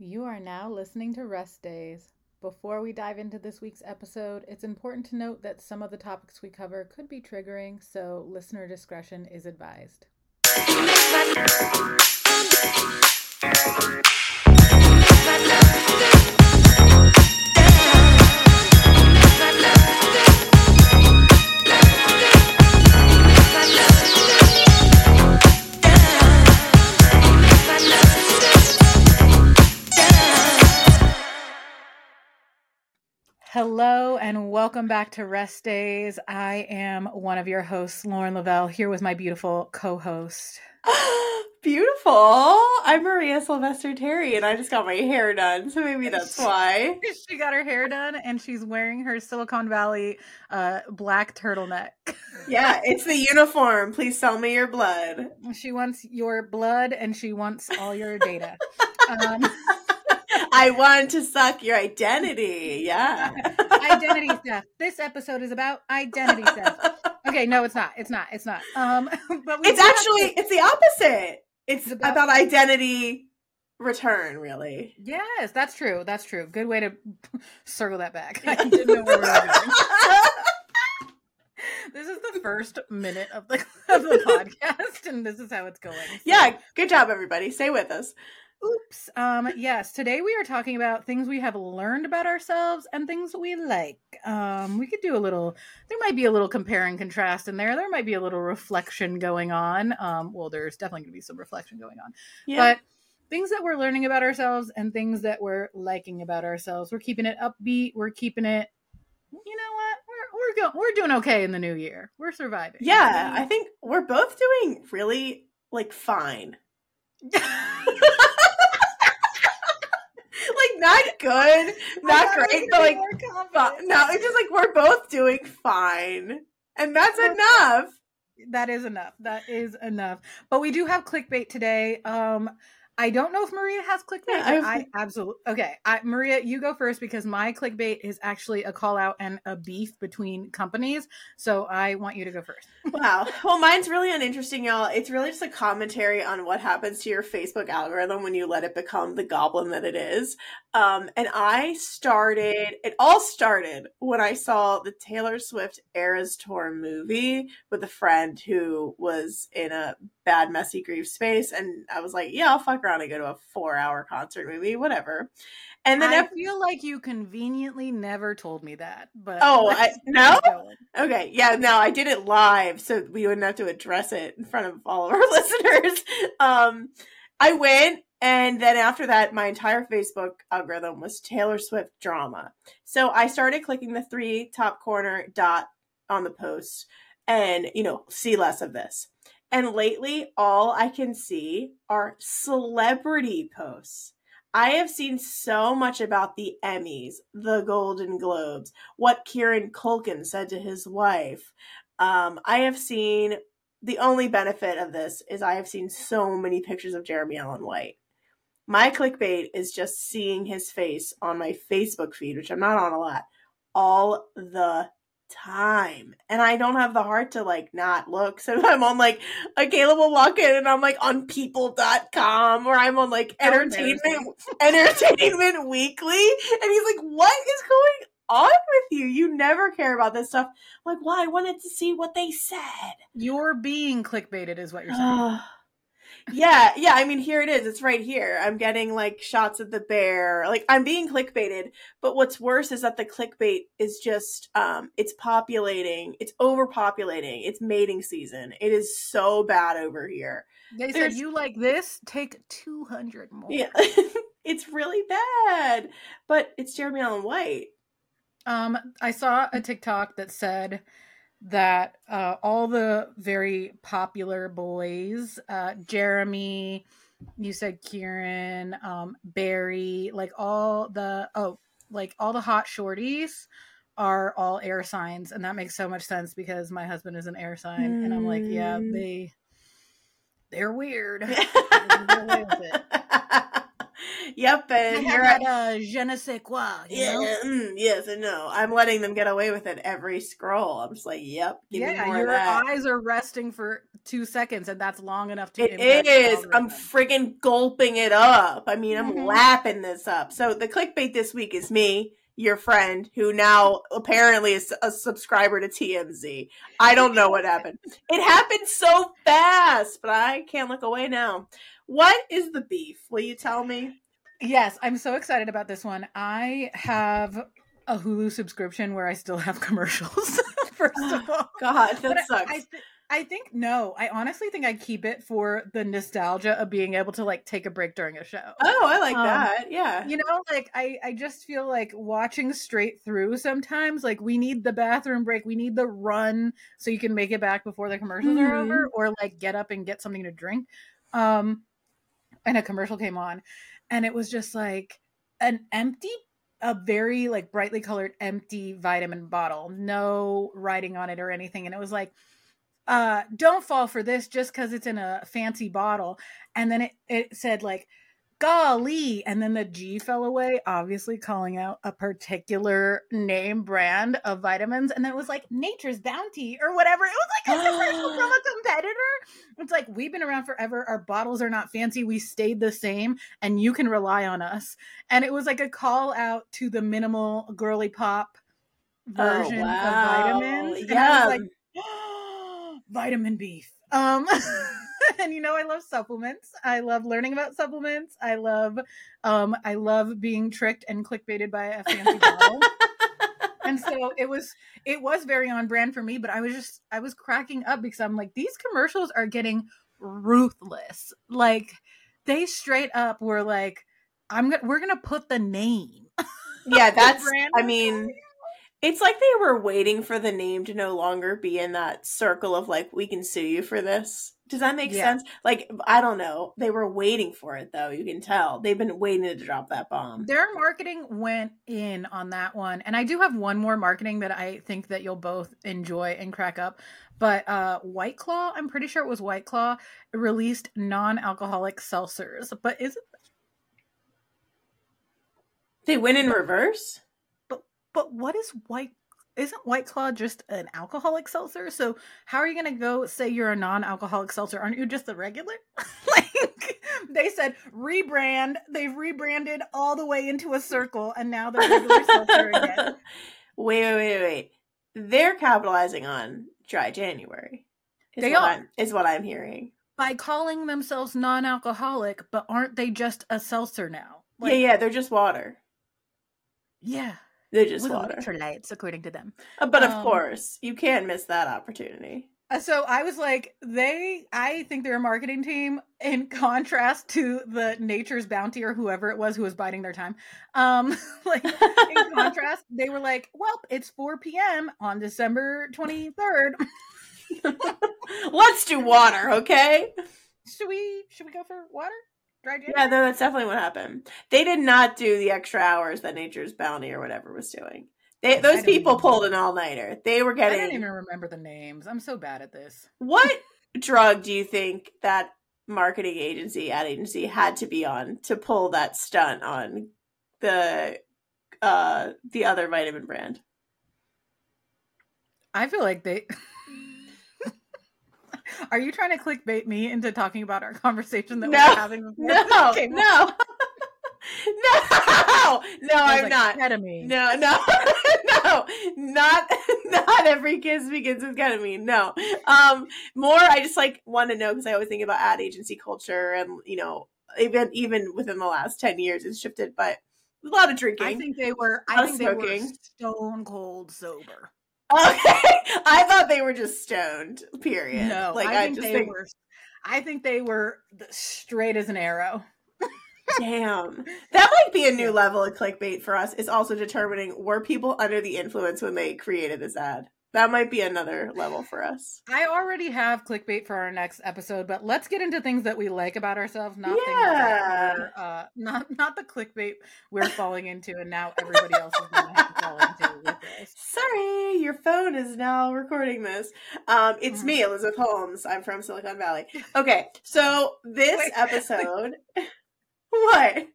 You are now listening to Rest Days. Before we dive into this week's episode, it's important to note that some of the topics we cover could be triggering, so listener discretion is advised. Hello and welcome back to Rest Days. I am one of your hosts, Lauren Leavell, here with my beautiful co-host. Beautiful. I'm Maria Sylvester Terry, and I just got my hair done, so maybe that's why. she got her hair done, and she's wearing her Silicon Valley uh, black turtleneck. yeah, it's the uniform. Please sell me your blood. She wants your blood, and she wants all your data. Um, I want to suck your identity. Yeah. identity theft. This episode is about identity theft. Okay, no, it's not. It's not. It's not. Um, but it's actually to- it's the opposite. It's, it's about-, about identity return, really. Yes, that's true. That's true. Good way to circle that back. I didn't know where we were going. this is the first minute of the of the podcast, and this is how it's going. So. Yeah, good job, everybody. Stay with us. Oops. Um, yes, today we are talking about things we have learned about ourselves and things we like. Um, we could do a little, there might be a little compare and contrast in there. There might be a little reflection going on. Um, well, there's definitely going to be some reflection going on. Yeah. But things that we're learning about ourselves and things that we're liking about ourselves. We're keeping it upbeat. We're keeping it, you know what? We're, we're, go- we're doing okay in the new year. We're surviving. Yeah, I think we're both doing really, like, fine. Like not good, not great, but like no, it's just like we're both doing fine, and that's enough. That is enough. That is enough. But we do have clickbait today. Um, I don't know if Maria has clickbait. Yeah, I, absolutely okay. I, Maria, you go first because my clickbait is actually a call out and a beef between companies. So I want you to go first. wow. Well, mine's really uninteresting, y'all. It's really just a commentary on what happens to your Facebook algorithm when you let it become the goblin that it is. Um, and I started. It all started when I saw the Taylor Swift Eras Tour movie with a friend who was in a bad, messy grief space. And I was like, yeah, I'll fuck around and go to a four hour concert movie, whatever. And then I feel like you conveniently never told me that. But oh, I, no, okay, yeah, no, I did it live, so we wouldn't have to address it in front of all of our listeners. Um, I went, and then after that, my entire Facebook algorithm was Taylor Swift drama. So I started clicking the three top corner dot on the post, and you know, see less of this. And lately, all I can see are celebrity posts. I have seen so much about the Emmys, the Golden Globes, what Kieran Culkin said to his wife. Um, I have seen the only benefit of this is I have seen so many pictures of Jeremy Allen White. My clickbait is just seeing his face on my Facebook feed, which I'm not on a lot, all the time and I don't have the heart to like not look. So I'm on like a Caleb will walk in and I'm like on people.com or I'm on like entertainment entertainment weekly and he's like, What is going on with you? You never care about this stuff. I'm like, well, I wanted to see what they said. You're being clickbaited is what you're saying yeah, yeah. I mean, here it is. It's right here. I'm getting like shots of the bear. Like I'm being clickbaited. But what's worse is that the clickbait is just um it's populating. It's overpopulating. It's mating season. It is so bad over here. They There's, said you like this, take 200 more. Yeah. it's really bad. But it's Jeremy Allen White. Um I saw a TikTok that said that uh, all the very popular boys, uh, Jeremy, you said Kieran, um, Barry, like all the oh, like all the hot shorties are all air signs, and that makes so much sense because my husband is an air sign, mm. and I'm like, yeah, hmm. they they're weird. yep, and here at uh, je ne sais quoi. You yeah, know? mm, yes, and no. I'm letting them get away with it every scroll. I'm just like, yep, give me yeah, more your of that. eyes are resting for two seconds, and that's long enough to. It impact. I'm friggin' gulping it up. I mean, I'm Mhm. lapping this up. So the clickbait this week is me, your friend, who now apparently is a subscriber to TMZ. I don't know what happened. It happened so fast, but I can't look away now. What is the beef? Will you tell me? Yes, I'm so excited about this one. I have a Hulu subscription where I still have commercials. First of all, God, that But I- sucks. I, th- I think no. I honestly think I keep it for the nostalgia of being able to like take a break during a show. oh, I like um, that. Yeah. You know, like I, I just feel like watching straight through sometimes, like we need the bathroom break, we need the run so you can make it back before the commercials are Mhm. over, or like get up and get something to drink. Um, and a commercial came on, and it was just like an empty, a very like brightly colored empty vitamin bottle, no writing on it or anything, and it was like. Uh, don't fall for this just because it's in a fancy bottle. And then it, it said like golly. And then the g fell away obviously calling out a particular name brand of vitamins. And then it was like nature's bounty or whatever. It was like a commercial from a competitor. It's like we've been around forever. Our bottles are not fancy. We stayed the same and you can rely on us. And it was like a call out to the minimal girly pop version Oh, wow. of vitamins. And i was like vitamin beef. Um, and you know, I love supplements. I love learning about supplements. I love, um, I love being tricked and clickbaited by a fancy bottle. and so it was, it was very on brand for me. But I was just, I was cracking up because I'm like, these commercials are getting ruthless. Like, they straight up were like, I'm gonna, we're gonna put the name. yeah, that's. I mean, it's like they were waiting for the name to no longer be in that circle of like, we can sue you for this. Does that make Yeah. sense? Like, I don't know. They were waiting for it though. You can tell they've been waiting to drop that bomb. Their marketing went in on that one. And I do have one more marketing that I think that you'll both enjoy and crack up. But uh White Claw, I'm pretty sure it was White Claw, released non-alcoholic seltzers. But is it They went in reverse. But, but what is White isn't White Claw just an alcoholic seltzer? So how are you gonna go say you're a non-alcoholic seltzer? Aren't you just a regular? like they said rebrand, they've rebranded all the way into a circle and now they're regular seltzer again. wait, wait, wait, wait. They're capitalizing on dry January. Is They what are. I'm, is what I'm hearing. by calling themselves non-alcoholic, but aren't they just a seltzer now? yeah, yeah. They're just water. yeah, They're just with water. electrolytes, according to them. Uh, But of Um, course, you can't miss that opportunity. Uh, So I was like, they. I think they're a marketing team in contrast to the Nature's Bounty or whoever it was who was biding their time. Um, like in contrast, they were like, "Well, it's 4 p.m. on December 23rd. Let's do water, okay? should we? Should we go for water? Dry January? Yeah, no, that's definitely what happened. They did not do the extra hours that Nature's Bounty or whatever was doing. They, those people even- pulled an all nighter. They were getting. I don't even remember the names. I'm so bad at this. What drug do you think that marketing agency, ad agency, had to be on to pull that stunt on the uh the other vitamin brand? I feel like they. Are you trying to clickbait me into talking about our conversation that No, we're having? before No, came no, no, no, I'm like, not. Ketamine. No, no, no, not not every kiss begins with ketamine. No, um, more. I just like want to know because I always think about ad agency culture, and you know, even even within the last ten years, it's shifted. But a lot of drinking. I think they were. I think they were stone cold sober. Okay, I thought they were just stoned. Period. No, like I I, think just they think, were. I think they were straight as an arrow. damn, that might be a new level of clickbait for us. Is also determining were people under the influence when they created this ad. That might be another level for us. I already have clickbait for our next episode, but let's get into things that we like about ourselves, not things Yeah. that we're, uh, not not the clickbait we're falling into, and now everybody else is going to fall into with this. Sorry, your phone is now recording this. Um, it's Mhm. me, Elizabeth Holmes. I'm from Silicon Valley. Okay, so this Wait. episode, what?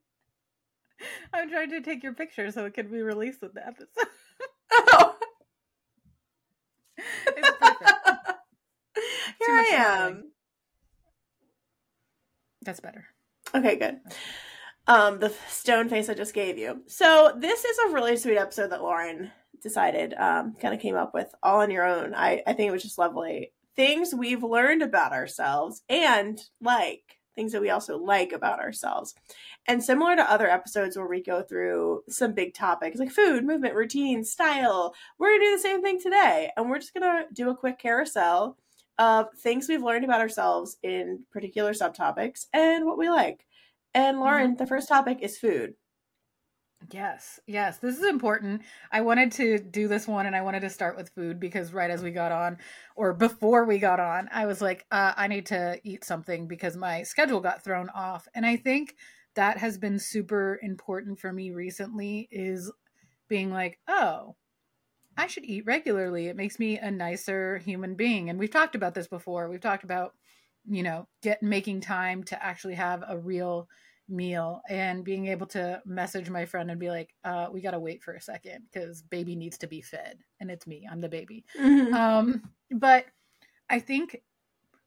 I'm trying to take your picture so it can be released with the episode. Oh, it's perfect. here much I am. That's better. Okay, good. Um, the stone face I just gave you. So this is a really sweet episode that Lauren decided, um, kind of came up with all on your own. I, I think it was just lovely. Things we've learned about ourselves and like things that we also like about ourselves. And similar to other episodes where we go through some big topics like food, movement, routine, style, we're gonna do the same thing today. And we're just gonna do a quick carousel of things we've learned about ourselves in particular subtopics and what we like. And Lauren, the first topic is food. Yes, yes, this is important. I wanted to do this one and I wanted to start with food because right as we got on, or before we got on, I was like, uh, I need to eat something because my schedule got thrown off. And I think that has been super important for me recently is being like, oh, I should eat regularly. It makes me a nicer human being. And we've talked about this before. We've talked about, you know, get making time to actually have a real meal and being able to message my friend and be like, uh, we gotta wait for a second because baby needs to be fed. And it's me, I'm the baby. Um, but I think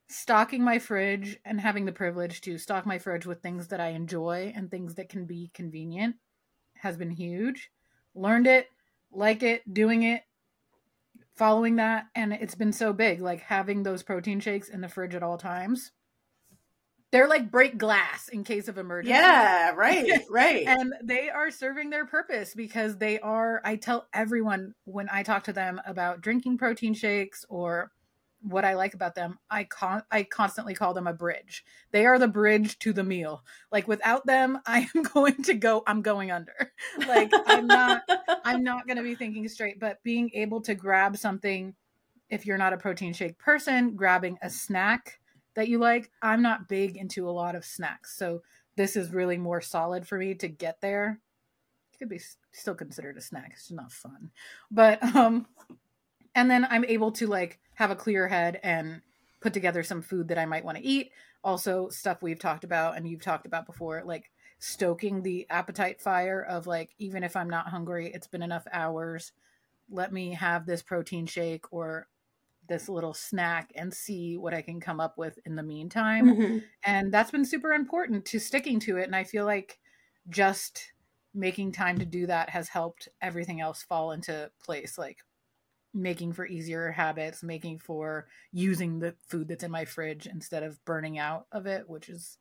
stocking my fridge and having the privilege to stock my fridge with things that I enjoy and things that can be convenient has been huge. Learned it, like it, doing it, following that, and it's been so big. Like having those protein shakes in the fridge at all times. They're like break glass in case of emergency. yeah, right, right. And they are serving their purpose because they are. I tell everyone when I talk to them about drinking protein shakes or what I like about them, I con- I constantly call them a bridge. They are the bridge to the meal. Like without them, I am going to go. I'm going under. Like I'm not. I'm not going to be thinking straight. But being able to grab something, if you're not a protein shake person, grabbing a snack that you like. I'm not big into a lot of snacks, so this is really more solid for me to get there. It could be still considered a snack. It's not fun, but um, and then I'm able to like have a clear head and put together some food that I might want to eat. Also, stuff we've talked about and you've talked about before, like stoking the appetite fire of like even if I'm not hungry, it's been enough hours. Let me have this protein shake or this little snack and see what I can come up with in the meantime Mhm. and that's been super important to sticking to it and i feel like just making time to do that has helped everything else fall into place like making for easier habits making for using the food that's in my fridge instead of burning out of it which is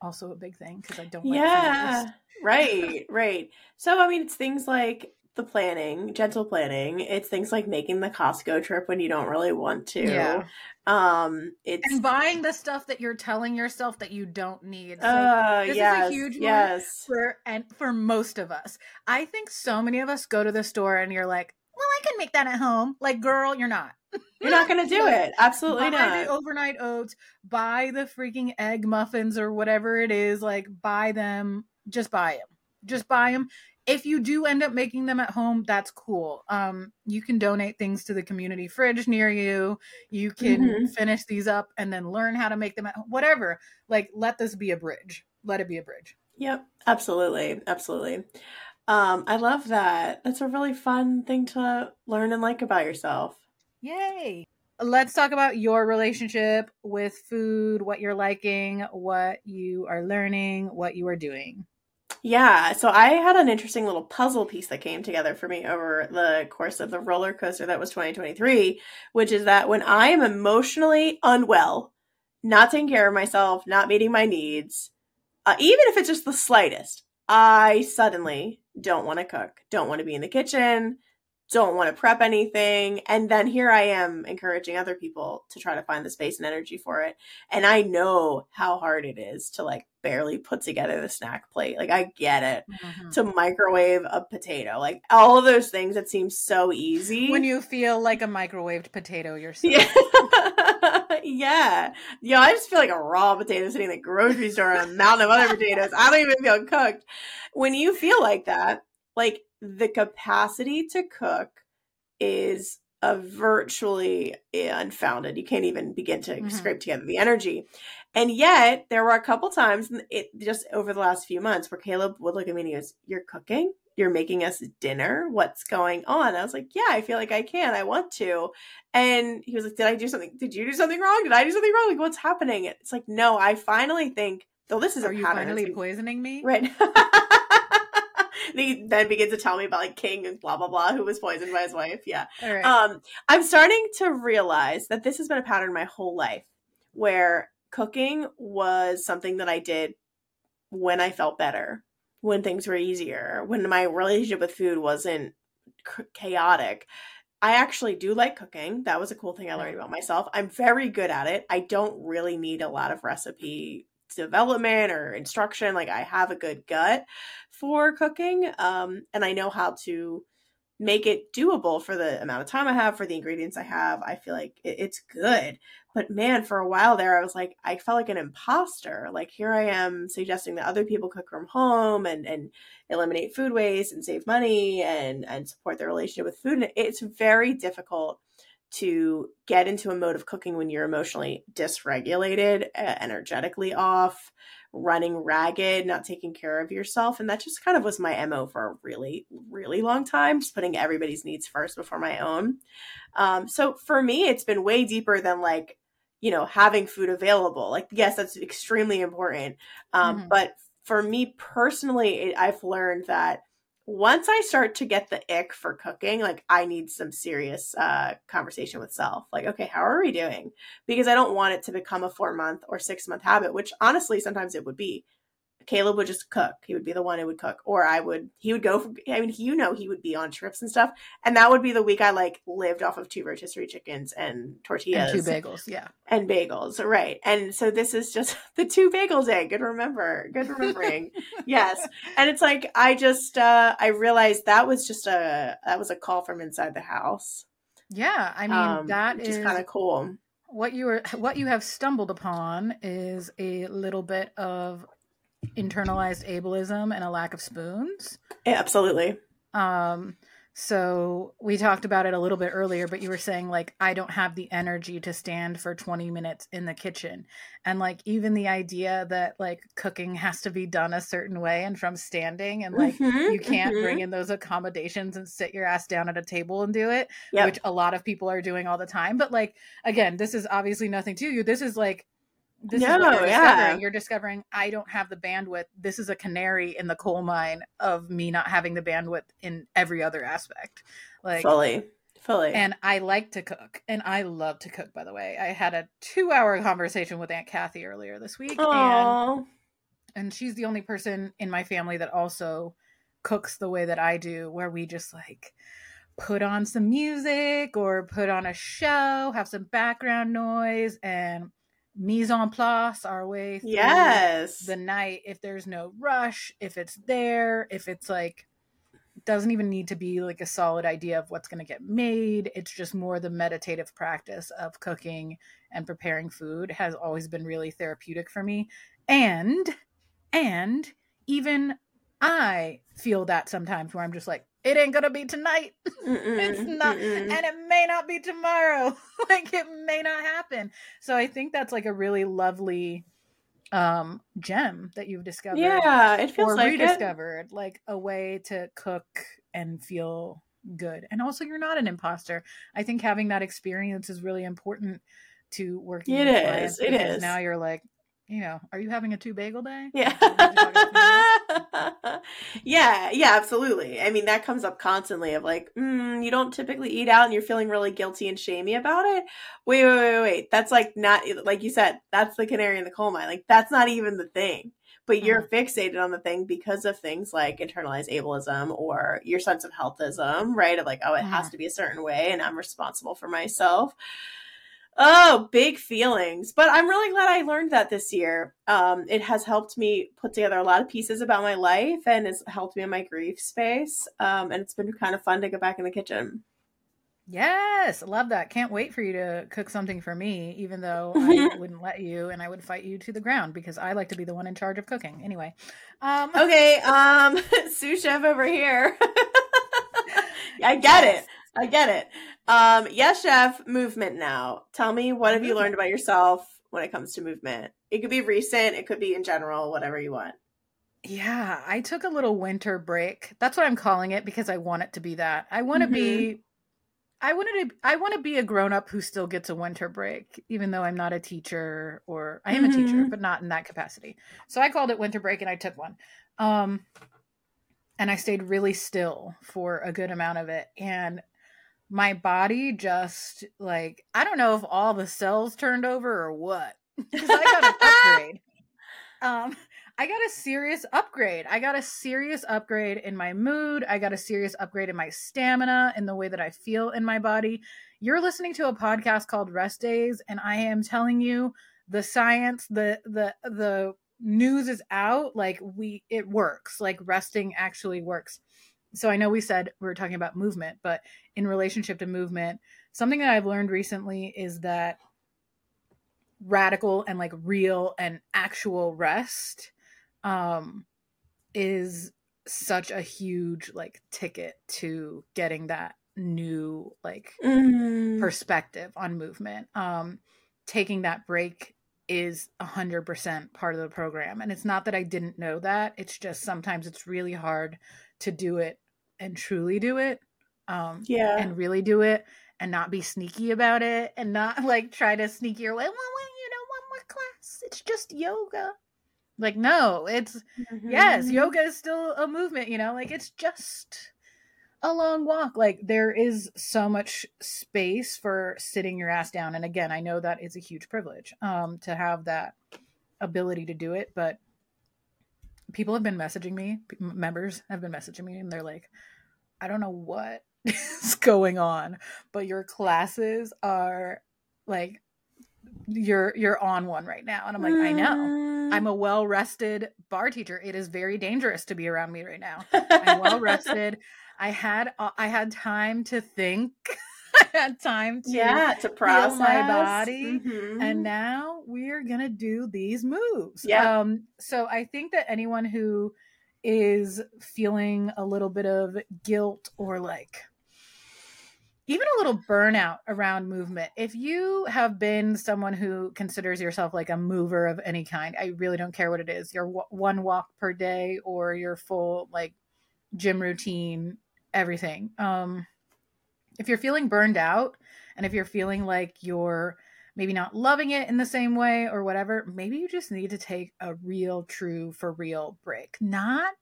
also a big thing because i don't like yeah, waste. right, right. So, I mean, it's things like the planning, gentle planning. It's things like making the Costco trip when you don't really want to. Yeah. Um, it's and buying the stuff that you're telling yourself that you don't need so uh, this is a yes, huge one. yes. for and for most of us i think so many of us go to the store and you're like well i can make that at home. Like girl you're not. You're not going to do it. Absolutely buy not. the overnight oats. Buy the freaking egg muffins or whatever it is. Like buy them. Just buy them just buy them if you do end up making them at home that's cool. Um you can donate things to the community fridge near you. You can Mhm. finish these up and then learn how to make them at home whatever. Like let this be a bridge. Let it be a bridge. Yep, absolutely, absolutely. Um, I love that. That's a really fun thing to learn and like about yourself. Yay. Let's talk about your relationship with food, what you're liking, what you are learning, what you are doing. Yeah, so I had an interesting little puzzle piece that came together for me over the course of the roller coaster that was 2023, which is that when I am emotionally unwell, not taking care of myself, not meeting my needs, uh, even if it's just the slightest, I suddenly don't want to cook, don't want to be in the kitchen, don't want to prep anything. And then here I am encouraging other people to try to find the space and energy for it. And I know how hard it is to like barely put together the snack plate. Like I get it. Mm-hmm. To microwave a potato, like all of those things that seem so easy. When you feel like a microwaved potato yourself. yeah. yeah. Yeah, I just feel like a raw potato sitting in the grocery store and a mountain of other potatoes. I don't even feel cooked. When you feel like that, like the capacity to cook is a virtually unfounded. You can't even begin to Mhm. scrape together the energy. And yet, there were a couple times, it just over the last few months, where Caleb would look at me and he goes, "You're cooking." You're making us dinner. What's going on? I was like, yeah, I feel like I can. I want to. And he was like, did I do something? Did you do something wrong? Did I do something wrong? Like, what's happening? It's like, no, I finally think, though this is Are a you pattern. finally poisoning me? Right. he then begins to tell me about like King and blah blah blah, who was poisoned by his wife. Yeah. All right. Um, I'm starting to realize that this has been a pattern my whole life, where cooking was something that I did when I felt better, when things were easier, when my relationship with food wasn't chaotic. I actually do like cooking. That was a cool thing I learned about myself. I'm very good at it. I don't really need a lot of recipe development or instruction. Like I have a good gut for cooking, um, and I know how to make it doable for the amount of time I have, for the ingredients I have. I feel like it, it's good. But man, for a while there, I was like, I felt like an imposter. Like here I am suggesting that other people cook from home and and eliminate food waste and save money and and support their relationship with food. And it's very difficult to get into a mode of cooking when you're emotionally dysregulated, energetically off, running ragged, not taking care of yourself. And that just kind of was my MO for a really, really long time, just putting everybody's needs first before my own. Um, so for me, it's been way deeper than like, you know, having food available. Like, yes, that's extremely important. Um, mm-hmm. But for me personally, it, I've learned that once I start to get the ick for cooking, like I need some serious uh, conversation with self. Like, okay, how are we doing? Because I don't want it to become a four month or six month habit, which honestly, sometimes it would be. Caleb would just cook. He would be the one who would cook, or I would. He would go. For, I mean, you know, he would be on trips and stuff, and that would be the week I like lived off of two rotisserie chickens and tortillas, and two bagels, yeah, and bagels, right? And so this is just the two bagel day. Good remember, good remembering, yes. And it's like I just uh I realized that was just a that was a call from inside the house. Yeah, I mean um, that is kind of cool. What you are what you have stumbled upon is a little bit of internalized ableism and a lack of spoons. Yeah, absolutely. Um, so we talked about it a little bit earlier, but you were saying like I don't have the energy to stand for 20 minutes in the kitchen. And like even the idea that like cooking has to be done a certain way and from standing and like mm-hmm, you can't mm-hmm. bring in those accommodations and sit your ass down at a table and do it, yep. which a lot of people are doing all the time. But like again, this is obviously nothing to you. This is like this no, is what you're yeah. discovering. You're discovering I don't have the bandwidth. This is a canary in the coal mine of me not having the bandwidth in every other aspect. Like fully. Fully. And I like to cook. And I love to cook, by the way. I had a two hour conversation with Aunt Kathy earlier this week. Aww. And, and she's the only person in my family that also cooks the way that I do, where we just like put on some music or put on a show, have some background noise, and mise en place our way through yes. the night if there's no rush if it's there if it's like doesn't even need to be like a solid idea of what's going to get made it's just more the meditative practice of cooking and preparing food has always been really therapeutic for me and and even i feel that sometimes where i'm just like it ain't gonna be tonight. it's not, mm-mm. and it may not be tomorrow. like it may not happen. So I think that's like a really lovely um gem that you've discovered. Yeah, it feels or like rediscovered, it. like a way to cook and feel good. And also, you're not an imposter. I think having that experience is really important to working. It is. It is. Now you're like, you know, are you having a two bagel day? Yeah. yeah, yeah, absolutely. I mean, that comes up constantly of like, mm, you don't typically eat out and you're feeling really guilty and shamey about it. Wait, wait, wait, wait. That's like not, like you said, that's the canary in the coal mine. Like, that's not even the thing. But you're mm-hmm. fixated on the thing because of things like internalized ableism or your sense of healthism, right? Of like, oh, it mm-hmm. has to be a certain way and I'm responsible for myself. Oh, big feelings. But I'm really glad I learned that this year. Um, it has helped me put together a lot of pieces about my life and has helped me in my grief space. Um, and it's been kind of fun to go back in the kitchen. Yes, love that. Can't wait for you to cook something for me, even though I wouldn't let you and I would fight you to the ground because I like to be the one in charge of cooking. Anyway. Um Okay, um sous chef over here. I get yes. it. I get it. Um, yes, chef, movement now. Tell me, what have you learned about yourself when it comes to movement? It could be recent, it could be in general, whatever you want. Yeah, I took a little winter break. That's what I'm calling it because I want it to be that. I want to mm-hmm. be I wanted to I want to be a grown up who still gets a winter break, even though I'm not a teacher or I am mm-hmm. a teacher, mm-hmm. but not in that capacity. So I called it winter break and I took one. Um and I stayed really still for a good amount of it. And my body just like I don't know if all the cells turned over or what. Because I got an upgrade. Um I got a serious upgrade. I got a serious upgrade in my mood. I got a serious upgrade in my stamina, in the way that I feel in my body. You're listening to a podcast called Rest Days, and I am telling you the science, the the the news is out. Like we it works. Like resting actually works. So I know we said we were talking about movement, but in relationship to movement, something that I've learned recently is that radical and like real and actual rest um is such a huge like ticket to getting that new like mm. perspective on movement um taking that break is a hundred percent part of the program. And it's not that i didn't know that it's just sometimes it's really hard to do it and truly do it um yeah. and really do it and not be sneaky about it and not like try to sneak your way well, well you know one more class. It's just yoga. Like, no, it's mm-hmm. yes, yoga is still a movement, you know, like it's just a long walk. Like there is so much space for sitting your ass down. And again, I know that is a huge privilege um to have that ability to do it, but people have been messaging me, members have been messaging me and they're like, I don't know what is going on, but your classes are like you're you're on one right now and i'm like i know i'm a mm. well rested bar teacher it is very dangerous to be around me right now i'm well rested i had uh, i had time to think i had time to yeah to process my body mm-hmm. and now we're gonna do these moves yeah um so i think that anyone who is feeling a little bit of guilt or like even a little burnout around movement. If you have been someone who considers yourself like a mover of any kind, I really don't care what it is your one walk per day or your full like gym routine, everything. Um, if you're feeling burned out and if you're feeling like you're maybe not loving it in the same way or whatever, maybe you just need to take a real, true, for real break. Not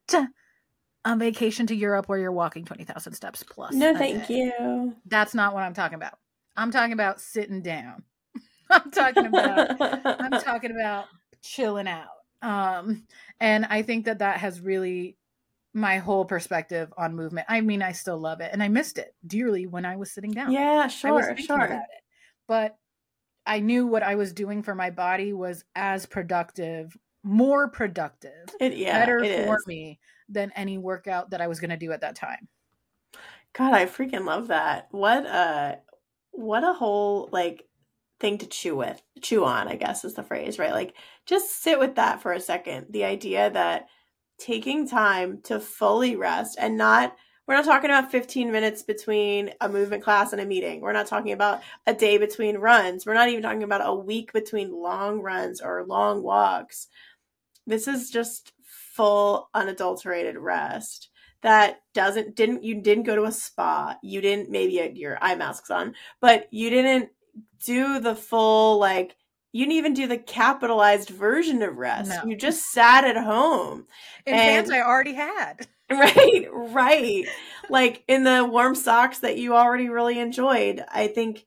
a vacation to Europe where you're walking 20,000 steps plus. No, thank day. you. That's not what I'm talking about. I'm talking about sitting down. I'm talking about I'm talking about chilling out. Um and I think that that has really my whole perspective on movement. I mean, I still love it and I missed it dearly when I was sitting down. Yeah, sure, sure. But I knew what I was doing for my body was as productive, more productive, it, yeah, better it for is. me than any workout that I was going to do at that time. God, I freaking love that. What a what a whole like thing to chew with, chew on, I guess is the phrase, right? Like just sit with that for a second. The idea that taking time to fully rest and not we're not talking about 15 minutes between a movement class and a meeting. We're not talking about a day between runs. We're not even talking about a week between long runs or long walks. This is just full unadulterated rest that doesn't didn't you didn't go to a spa you didn't maybe your eye masks on but you didn't do the full like you didn't even do the capitalized version of rest. No. you just sat at home. In and, pants i already had. Right right. Like in the warm socks that you already really enjoyed i think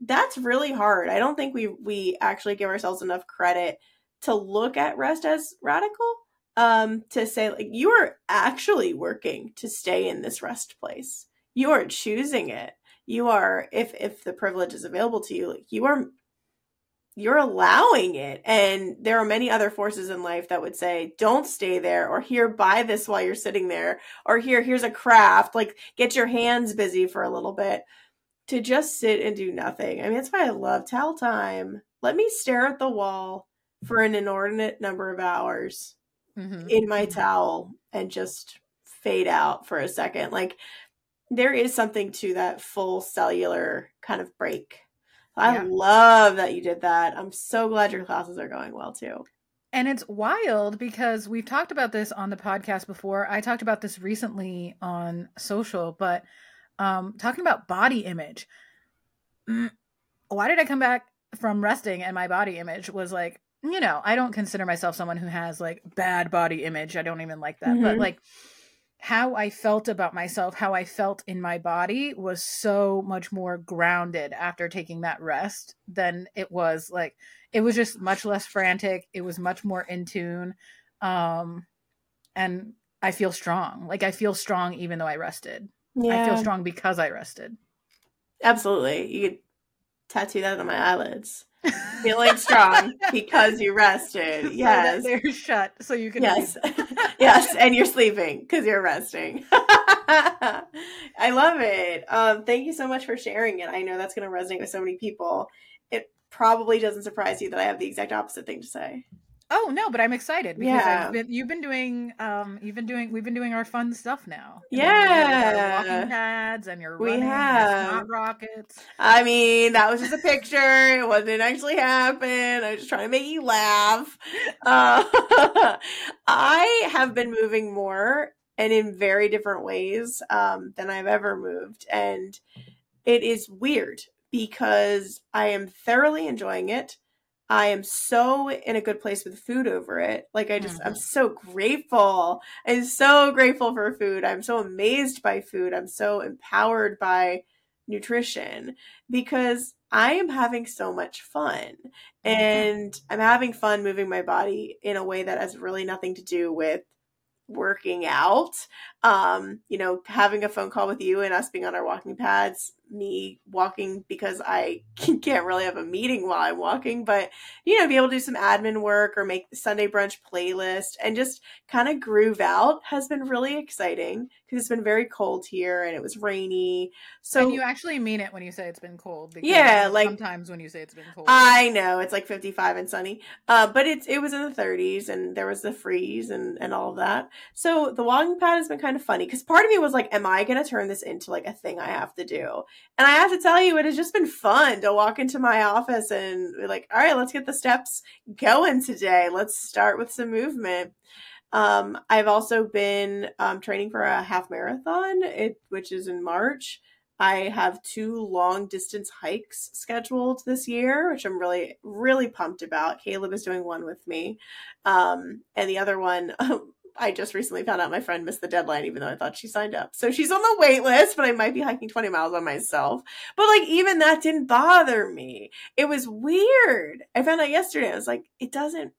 that's really hard. I don't think we we actually give ourselves enough credit to look at rest as radical um to say like you are actually working to stay in this rest place. You are choosing it. You are if if the privilege is available to you like you are you're allowing it and there are many other forces in life that would say don't stay there or here buy this while you're sitting there or here here's a craft like get your hands busy for a little bit to just sit and do nothing i mean that's why i love towel time let me stare at the wall for an inordinate number of hours mm-hmm. in my mm-hmm. towel and just fade out for a second. Like there is something to that full cellular kind of break I Yeah. love that you did that. I'm so glad your classes are going well too. And it's wild because we've talked about this on the podcast before. I talked about this recently on social, but um, talking about body image. Why did I come back from resting and my body image was like, you know, I don't consider myself someone who has like bad body image. I don't even like that. But Mhm. like how I felt about myself, how I felt in my body was so much more grounded after taking that rest than it was like it was just much less frantic it was much more in tune um and i feel strong like i feel strong even though i rested Yeah. i feel strong because i rested Absolutely. You could tattoo that on my eyelids. Feeling strong because you rested. So Yes. they're shut so you can Yes. yes. And you're sleeping because you're resting. I love it. Um, thank you so much for sharing it. I know that's going to resonate with so many people. It probably doesn't surprise you that I have the exact opposite thing to say. Oh no but i'm excited because Yeah. I've been, you've been doing um you've been doing we've been doing our fun stuff now Yeah. walking pads and your We have. rockets I mean, that was just a picture. It wasn't actually happen. I was just trying to make you laugh. Uh, I have been moving more and in very different ways um, than I've ever moved. And it is weird because I am thoroughly enjoying it. I am so in a good place with food over it. Like I just, I'm Mhm. so grateful. I'm so grateful for food. I'm so amazed by food. I'm so empowered by nutrition because I am having so much fun. And I'm having fun moving my body in a way that has really nothing to do with working out. Um, you know, having a phone call with you and us being on our walking pads, me walking because I can't really have a meeting while I'm walking, but you know, be able to do some admin work or make the Sunday brunch playlist and just kind of groove out has been really exciting because it's been very cold here and it was rainy. So and you actually mean it when you say it's been cold because Yeah, like- sometimes when you say it's been cold I know it's like 55 and sunny, uh, but it's it was in the 30s and there was the freeze and and all of that. So the walking pad has been kind of funny because part of me was like, "Am I going to turn this into like a thing I have to do?" And I have to tell you, it has just been fun to walk into my office and be like, "All right, let's get the steps going today. Let's start with some movement." Um, I've also been um, training for a half marathon, it, which is in March. I have two long distance hikes scheduled this year, which I'm really, really pumped about. Caleb is doing one with me. Um, and the other one, I just recently found out my friend missed the deadline, even though I thought she signed up. So she's on the wait list, but I might be hiking 20 miles on myself. But like, even that didn't bother me. It was weird. I found out yesterday. I was like, it doesn't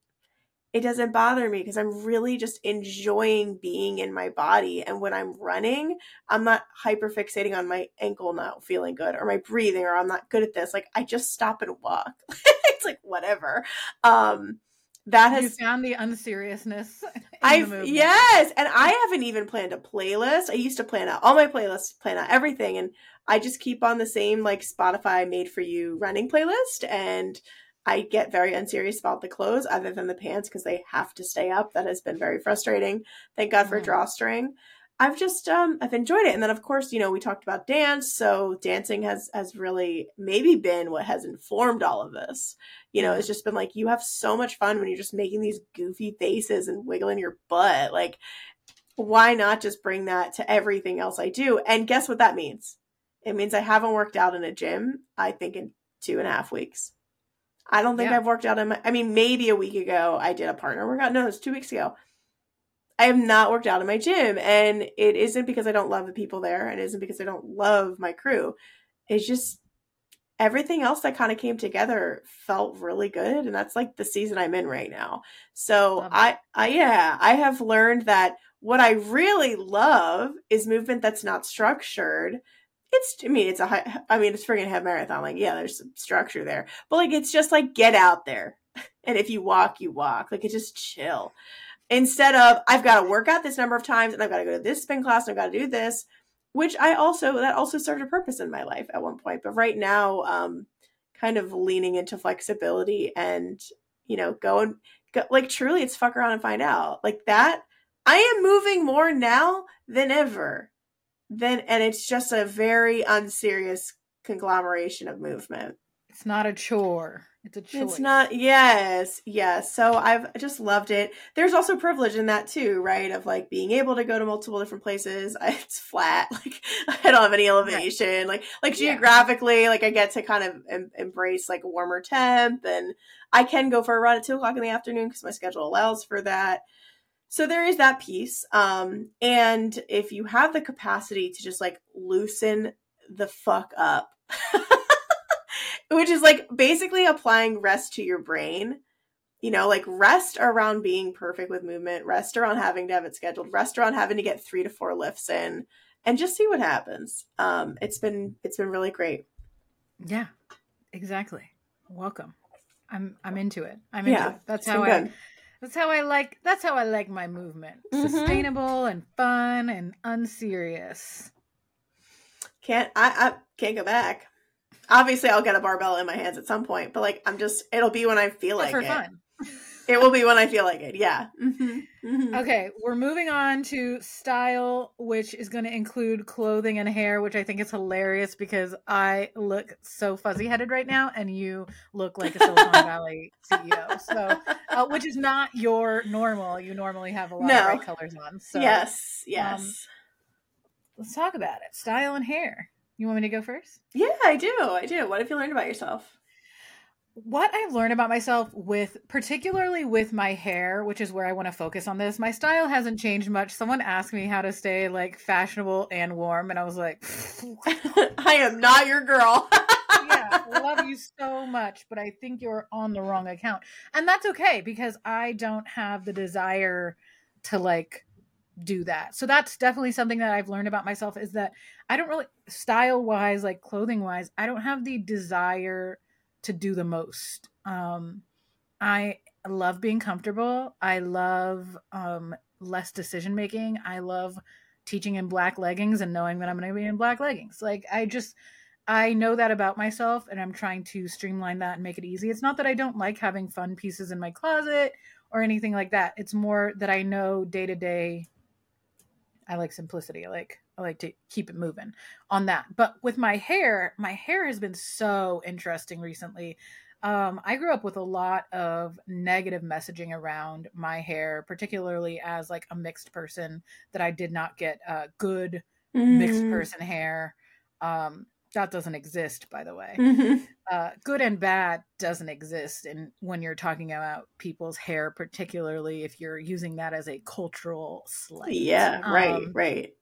it doesn't bother me because I'm really just enjoying being in my body. And when I'm running, I'm not hyper fixating on my ankle not feeling good or my breathing or I'm not good at this. Like I just stop and walk. it's like whatever. Um that you has found the unseriousness I've yes, and I haven't even planned a playlist. I used to plan out all my playlists, plan out everything, and I just keep on the same like Spotify made for you running playlist, and I get very unserious about the clothes, other than the pants because they have to stay up. That has been very frustrating. Thank God for Mhm. drawstring. I've just um I've enjoyed it, and then of course you know we talked about dance, so dancing has has really maybe been what has informed all of this. You know, it's just been like you have so much fun when you're just making these goofy faces and wiggling your butt. Like, why not just bring that to everything else I do? And guess what that means? It means I haven't worked out in a gym. I think in two and a half weeks. I don't think Yeah. I've worked out in my. I mean, maybe a week ago I did a partner workout. No, it was two weeks ago. I have not worked out in my gym, and it isn't because I don't love the people there, and it isn't because I don't love my crew. It's just everything else that kind of came together felt really good, and that's like the season I'm in right now. So Love it. I, I yeah, I have learned that what I really love is movement that's not structured. It's, I mean, it's a, high, I mean, it's friggin' half marathon. Like, yeah, there's some structure there, but like, it's just like get out there, and if you walk, you walk. Like, it's just chill instead of I've got to work out this number of times and I've got to go to this spin class and I've got to do this, which I also that also served a purpose in my life at one point. But right now, um, kind of leaning into flexibility and you know going go, like truly, it's fuck around and find out like that. I am moving more now than ever. Then and it's just a very unserious conglomeration of movement. It's not a chore. It's a choice. It's not yes, yes. So I've just loved it. There's also privilege in that too, right? Of like being able to go to multiple different places. It's flat, like I don't have any elevation. Right. Like like yeah. geographically, like I get to kind of em- embrace like a warmer temp, and I can go for a run at two o'clock in the afternoon because my schedule allows for that. So there is that piece. Um, and if you have the capacity to just like loosen the fuck up. which is like basically applying rest to your brain. You know, like rest around being perfect with movement, rest around having to have it scheduled, rest around having to get three to four lifts in, and just see what happens. Um, it's been it's been really great. Yeah, exactly. Welcome. I'm I'm into it. I'm into yeah, it. That's how I. Good. That's how I like. That's how I like my movement. Mm-hmm. Sustainable and fun and unserious. Can't I? I can't go back obviously I'll get a barbell in my hands at some point, but like I'm just it'll be when I feel like for it. fun. it will be when I feel like it. Yeah. Mm-hmm. Mm-hmm. Okay, we're moving on to style, which is going to include clothing and hair, which I think is hilarious because I look so fuzzy headed right now, and you look like a Silicon Valley CEO. So, uh, which is not your normal. You normally have a lot no. of bright colors on. So, yes, yes. Um, let's talk about it. Style and hair. You want me to go first? Yeah, I do. I do. What have you learned about yourself? What I've learned about myself with particularly with my hair, which is where I want to focus on this, my style hasn't changed much. Someone asked me how to stay like fashionable and warm, and I was like, I am not your girl. yeah, love you so much, but I think you're on the wrong account. And that's okay because I don't have the desire to like do that. So that's definitely something that I've learned about myself is that I don't really style wise, like clothing wise, I don't have the desire to do the most. Um I love being comfortable. I love um less decision making. I love teaching in black leggings and knowing that I'm going to be in black leggings. Like I just I know that about myself and I'm trying to streamline that and make it easy. It's not that I don't like having fun pieces in my closet or anything like that. It's more that I know day to day I like simplicity. I like I like to keep it moving on that. But with my hair, my hair has been so interesting recently. Um, I grew up with a lot of negative messaging around my hair, particularly as like a mixed person. That I did not get uh, good mm. mixed person hair. Um, that doesn't exist by the way. Mm-hmm. uh, good and bad doesn't exist and when you're talking about people's hair particularly if you're using that as a cultural slight. Yeah right um, right.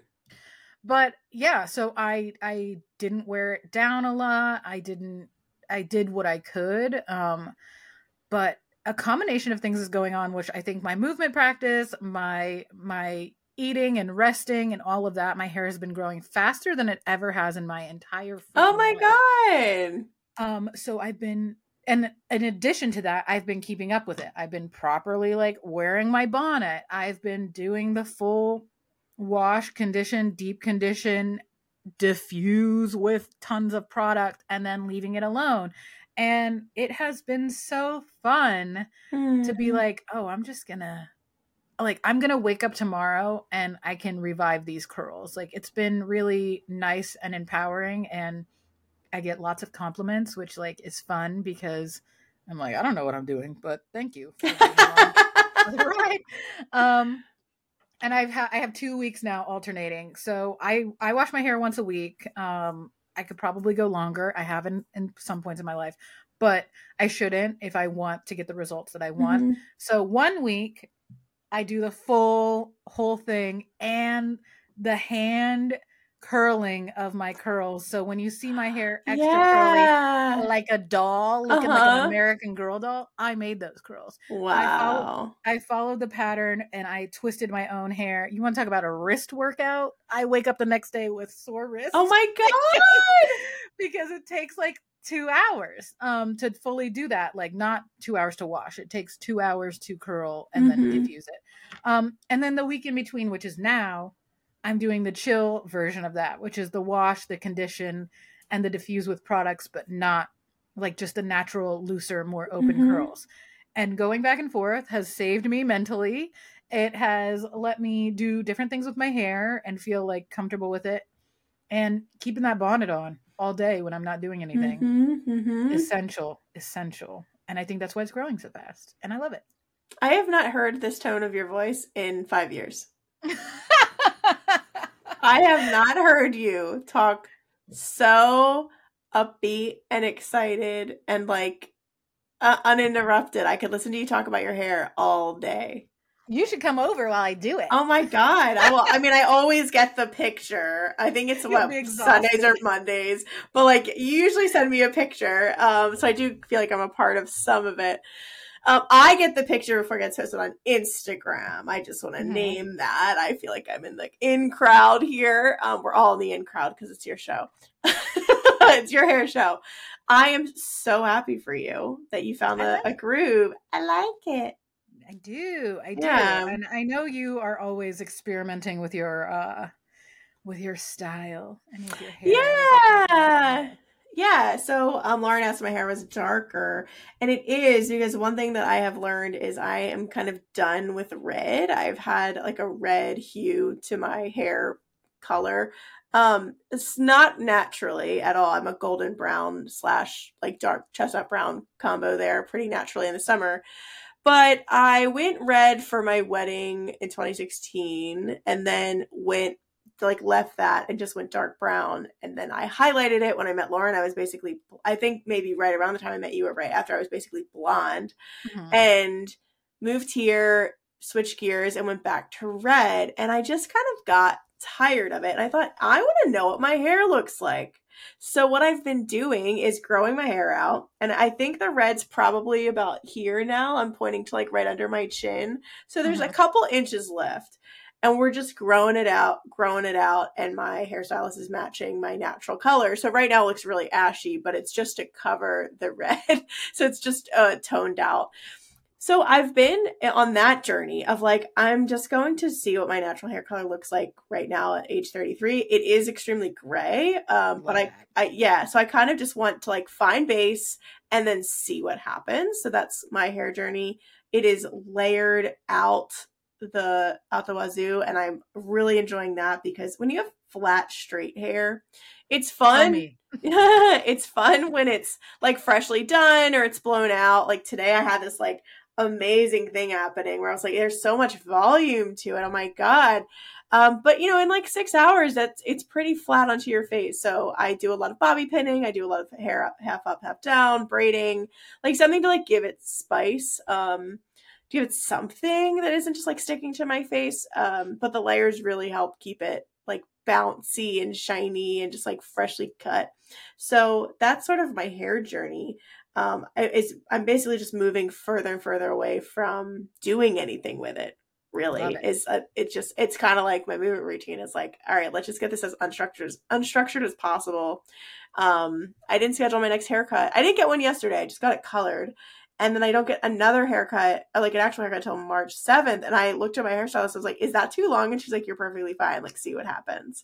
but yeah so i i didn't wear it down a lot. I didn't i did what i could um but a combination of things is going on which i think my movement practice my my eating and resting and all of that, my hair has been growing faster than it ever has in my entire. Oh my life. god! Um, so I've been, and in addition to that, I've been keeping up with it. I've been properly like wearing my bonnet. I've been doing the full wash, condition, deep condition, diffuse with tons of product, and then leaving it alone. And it has been so fun mm. to be hmm. like, oh, I'm just gonna like I'm gonna wake up tomorrow and I can revive these curls. Like it's been really nice and empowering, and I get lots of compliments, which like is fun because I'm like I don't know what I'm doing, but thank you. right. Um, and I've had I have two weeks now alternating. So I I wash my hair once a week. Um, I could probably go longer. I haven't in some points in my life, but I shouldn't if I want to get the results that I want. Mm-hmm. So one week I do the full whole thing and the hand curling of my curls. So when you see my hair extra yeah. curly, like a doll, looking uh-huh. like an uh-huh. American Girl doll, I made those curls. Wow. I followed, I followed the pattern and I twisted my own hair. You want to talk about a wrist workout? I wake up the next day with sore wrists. Oh my God. because it takes like two hours um to fully do that like not two hours to wash. It takes two hours to curl and mm-hmm. then diffuse it. Um and then the week in between which is now i'm doing the chill version of that which is the wash the condition and the diffuse with products but not like just the natural looser more open mm-hmm. curls. And going back and forth has saved me mentally. It has let me do different things with my hair and feel like comfortable with it and keeping that bonnet on all day when I'm not doing anything. Mhm, mhm. Essential, essential. And I think that's why it's growing so fast. And I love it. I have not heard this tone of your voice in five years. I have not heard you talk so upbeat and excited and like uh, uninterrupted. I could listen to you talk about your hair all day. You should come over while I do it. Oh my god! I will. I mean, I always get the picture. I think it's You'll what. Sundays or Mondays, but like you usually send me a picture. Um, so I do feel like I'm a part of some of it. Um, I get the picture before it gets posted on Instagram. I just want to Mhm. name that. I feel like I'm in the in crowd here. Um, we're all in the in crowd because it's your show. it's your hair show. I am so happy for you that you found a, a groove. I like it. I do. I do. Yeah. And I know you are always experimenting with your uh with your style and with your hair. Yeah. Yeah, so um, Lauren asked if my hair was darker, and it is because one thing that I have learned is I am kind of done with red. I've had like a red hue to my hair color. Um, it's not naturally at all. I'm a golden brown slash like dark chestnut brown combo there, pretty naturally in the summer. But I went red for my wedding in 2016, and then went like left that and just went dark brown. And then i highlighted it when i met lauren. I was basically i think maybe right around the time i met you or right after i was basically blonde Mhm. and moved here switched gears and went back to red. And i just kind of got tired of it and i thought i want to know what my hair looks like so what i've been doing is growing my hair out and i think the red's probably about here now i'm pointing to like right under my chin so there's a Mhm. couple inches left and we're just growing it out, growing it out, and my hairstylist is matching my natural color. So right now it looks really ashy, but it's just to cover the red. so it's just uh, toned out. So I've been on that journey of like, I'm just going to see what my natural hair color looks like right now at age 33. It is extremely gray, um, but I, I, yeah, so I kind of just want to like find base and then see what happens. So that's my hair journey. It is layered out the out the wazoo and i'm really enjoying that because when you have flat straight hair it's fun it's fun when it's like freshly done or it's blown out like today i had this like amazing thing happening where i was like there's so much volume to it oh my god um, but you know in like six hours that's it's pretty flat onto your face so i do a lot of bobby pinning i do a lot of hair up half up half down braiding like something to like give it spice um give it something that isn't just like sticking to my face. Um, but the layers really help keep it like bouncy and shiny and just like freshly cut. So that's sort of my hair journey. Um, I- it's I'm basically just moving further and further away from doing anything with it. Really, Love it. it's just it's kind of like my movement routine is like, all right, let's just get this as unstructured as unstructured as possible. Um, I didn't schedule my next haircut. I didn't get one yesterday. I just got it colored and then I don't get another haircut, uh, like an actual haircut, until March seventh. And I looked at my hairstylist. I was like, "Is that too long?" And she's like, "You're perfectly fine. Like, see what happens."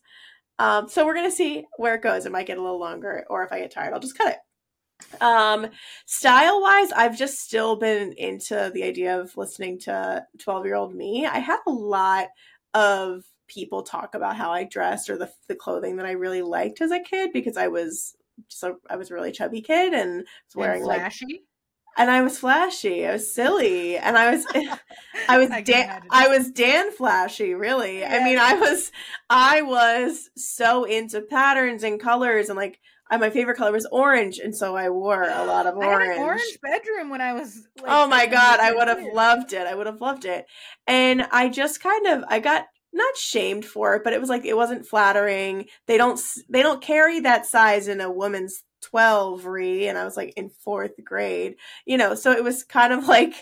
Um, so we're gonna see where it goes. It might get a little longer, or if I get tired, I'll just cut it. Um, style wise, I've just still been into the idea of listening to twelve year old me. I had a lot of people talk about how I dressed or the the clothing that I really liked as a kid because I was just a, I was a really chubby kid and was wearing And like flashy. and I was flashy. I was silly, and I was, I was I Dan. I was Dan flashy. Really, I mean, I was, I was so into patterns and colors, and like, I, my favorite color was orange, and so I wore a lot of I had orange. an orange bedroom when I was. Like, oh my god, I would have loved it. I would have loved it, and I just kind of, I got not shamed for it, but it was like it wasn't flattering. They don't, they don't carry that size in a woman's 12 re and i was like in fourth grade you know so it was kind of like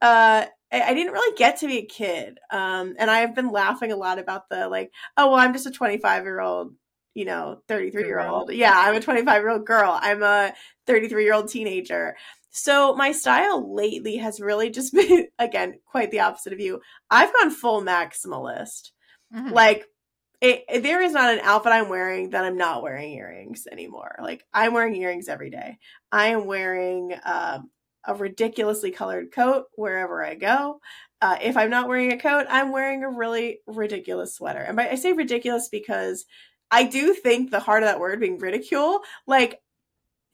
uh I, I didn't really get to be a kid um and i've been laughing a lot about the like oh well i'm just a 25 year old you know 33 year old yeah i'm a 25 year old girl i'm a 33 year old teenager so my style lately has really just been again quite the opposite of you i've gone full maximalist Mhm. like it, it- there is not an outfit I'm wearing that I'm not wearing earrings anymore. Like I'm wearing earrings every day. I am wearing um, a ridiculously colored coat wherever I go. Uh, if I'm not wearing a coat, I'm wearing a really ridiculous sweater. And by, I say ridiculous because I do think the heart of that word being ridicule, like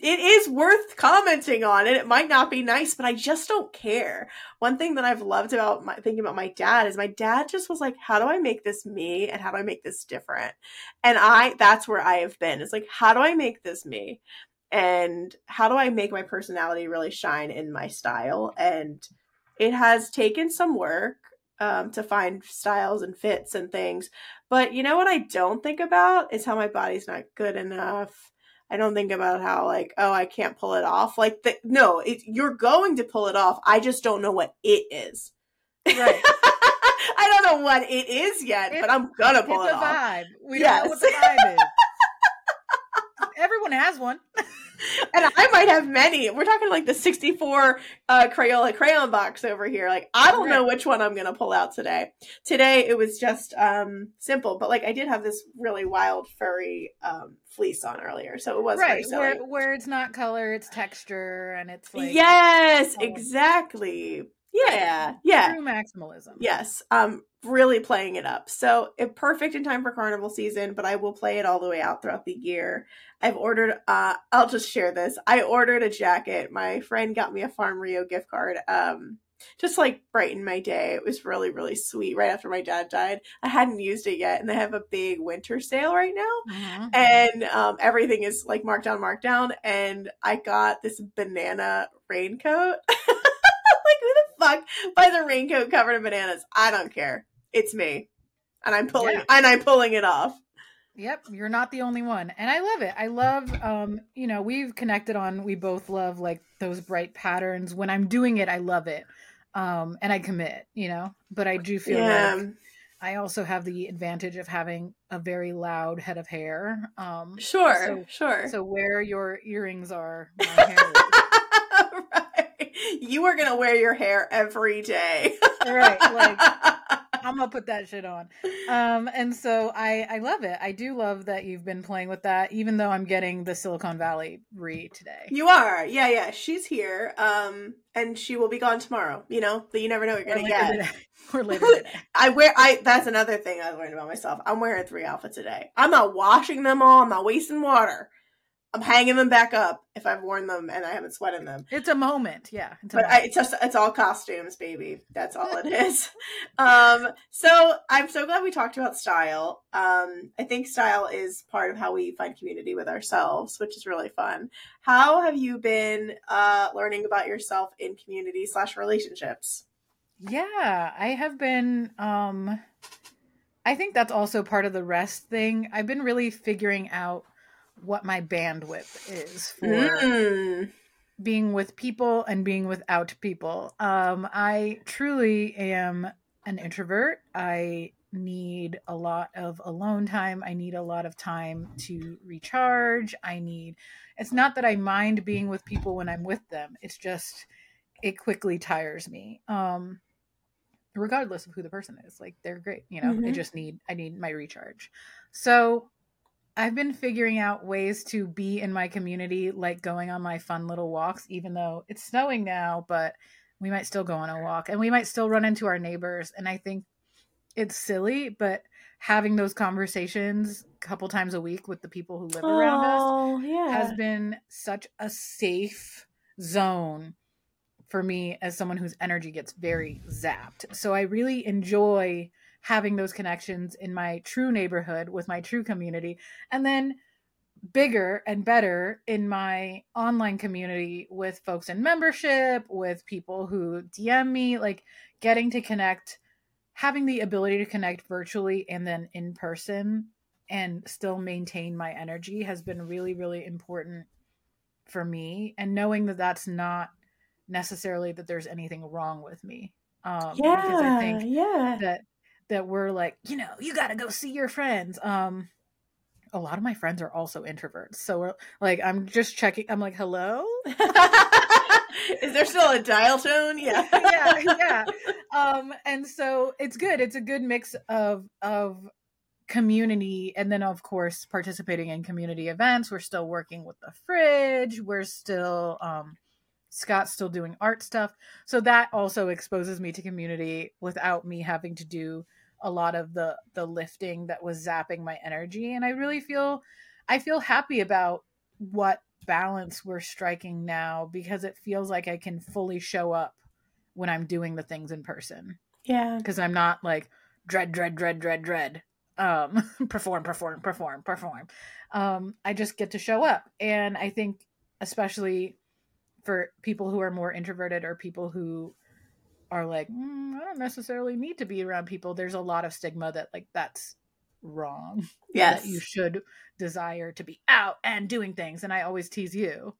it is worth commenting on and it might not be nice but i just don't care. One thing that i've loved about my thinking about my dad is my dad just was like how do i make this me and how do i make this different? And i that's where i have been. It's like how do i make this me? And how do i make my personality really shine in my style? And it has taken some work um, to find styles and fits and things but you know what i don't think about is how my body's not good enough I don't think about how like, oh, I can't pull it off. Like, the, no, it, you're going to pull it off. I just don't know what it is. Right. I don't know what it is yet, but I'm gonna pull it off. Vibe. We yes. don't know what the vibe is. Everyone has one. and I might have many. We're talking like the 64 uh, Crayola crayon box over here. Like, I don't know which one I'm going to pull out today. Today, it was just um, simple, but like I did have this really wild furry um, fleece on earlier. So it was right where, where it's not color, it's texture, and it's like. Yes, exactly. Yeah, yeah. True maximalism. Yes. Um, really playing it up. So it perfect in time for carnival season, but I will play it all the way out throughout the year. I've ordered uh I'll just share this. I ordered a jacket. My friend got me a Farm Rio gift card. Um just like brighten my day. It was really, really sweet right after my dad died. I hadn't used it yet, and they have a big winter sale right now. Mm-hmm. And um, everything is like marked down, marked down. And I got this banana raincoat. by the raincoat covered in bananas. I don't care. It's me. And I'm pulling yeah. and I'm pulling it off. Yep, you're not the only one. And I love it. I love um, you know, we've connected on we both love like those bright patterns. When I'm doing it, I love it. Um, and I commit, you know. But I do feel yeah. like I also have the advantage of having a very loud head of hair. Um, sure, so, sure. So where your earrings are, my hair you are gonna wear your hair every day. right. Like I'm gonna put that shit on. Um, and so I I love it. I do love that you've been playing with that, even though I'm getting the Silicon Valley re today. You are, yeah, yeah. She's here, um, and she will be gone tomorrow. You know, but you never know what you're gonna get. Today. Or later today. I wear. I that's another thing I learned about myself. I'm wearing three outfits a day. I'm not washing them all. I'm not wasting water. I'm hanging them back up if I've worn them and I haven't sweated them. It's a moment, yeah. It's but moment. I, it's just it's all costumes, baby. That's all it is. um, so I'm so glad we talked about style. Um, I think style is part of how we find community with ourselves, which is really fun. How have you been uh, learning about yourself in community slash relationships? Yeah, I have been. Um, I think that's also part of the rest thing. I've been really figuring out what my bandwidth is for mm. being with people and being without people. Um, I truly am an introvert. I need a lot of alone time. I need a lot of time to recharge. I need, it's not that I mind being with people when I'm with them, it's just, it quickly tires me. Um, regardless of who the person is like they're great you know mm-hmm. i just need i need my recharge so I've been figuring out ways to be in my community, like going on my fun little walks, even though it's snowing now, but we might still go on a walk and we might still run into our neighbors. And I think it's silly, but having those conversations a couple times a week with the people who live around oh, us yeah. has been such a safe zone for me as someone whose energy gets very zapped. So I really enjoy having those connections in my true neighborhood with my true community and then bigger and better in my online community with folks in membership with people who dm me like getting to connect having the ability to connect virtually and then in person and still maintain my energy has been really really important for me and knowing that that's not necessarily that there's anything wrong with me um yeah, because i think yeah. that that we're like, you know, you got to go see your friends. Um, a lot of my friends are also introverts. So we're like, I'm just checking. I'm like, hello. Is there still a dial tone? Yeah, yeah, yeah. Um, and so it's good. It's a good mix of of community, and then of course participating in community events. We're still working with the fridge. We're still um, Scott's still doing art stuff. So that also exposes me to community without me having to do a lot of the the lifting that was zapping my energy and i really feel i feel happy about what balance we're striking now because it feels like i can fully show up when i'm doing the things in person Yeah. because i'm not like dread dread dread dread dread um perform perform perform perform um i just get to show up and i think especially for people who are more introverted or people who are like mm, i don't necessarily need to be around people there's a lot of stigma that like that's wrong Yes. that you should desire to be out and doing things and i always tease you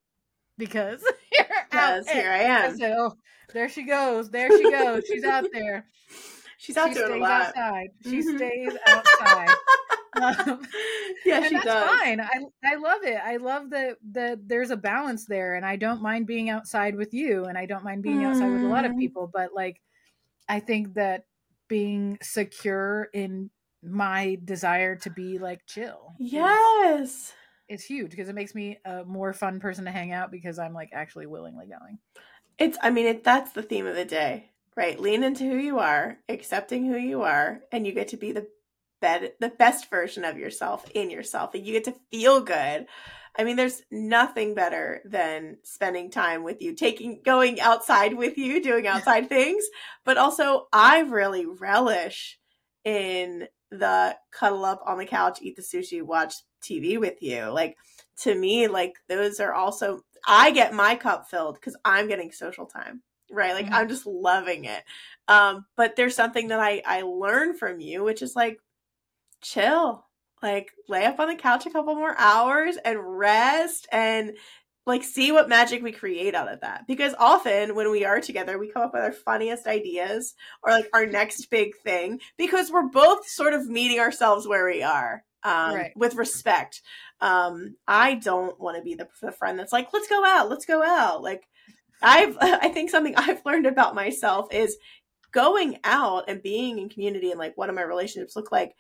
because you're out here I am. say, oh, there she goes. There she goes. She's out there. She's out she doing a stays lot. outside. She Mhm. stays outside. Um, yeah, and she that's does. fine. I I love it. I love that that there's a balance there, and I don't mind being outside with you, and I don't mind being outside with a lot of Mm. people. But like, I think that being secure in my desire to be like chill, Yes. is huge because it makes me a more fun person to hang out because I'm like actually willingly going. It's I mean it that's the theme of the day. Right? Lean into who you are, accepting who you are, and you get to be the bed the best version of yourself in yourself and you get to feel good. I mean there's nothing better than spending time with you, taking going outside with you, doing outside things, but also I really relish in the cuddle up on the couch, eat the sushi, watch TV with you. Like to me, like those are also I get my cup filled because I'm getting social time. Right. Like Mhm. I'm just loving it. Um, but there's something that I I learn from you, which is like chill. Like lay up on the couch a couple more hours and rest and like see what magic we create out of that. Because often when we are together, we come up with our funniest ideas or like our next big thing because we're both sort of meeting ourselves where we are. Um, Right. with respect. Um, I don't want to be the, the friend that's like, let's go out, let's go out. Like I've, I think something I've learned about myself is going out and being in community and like what do my relationships look like.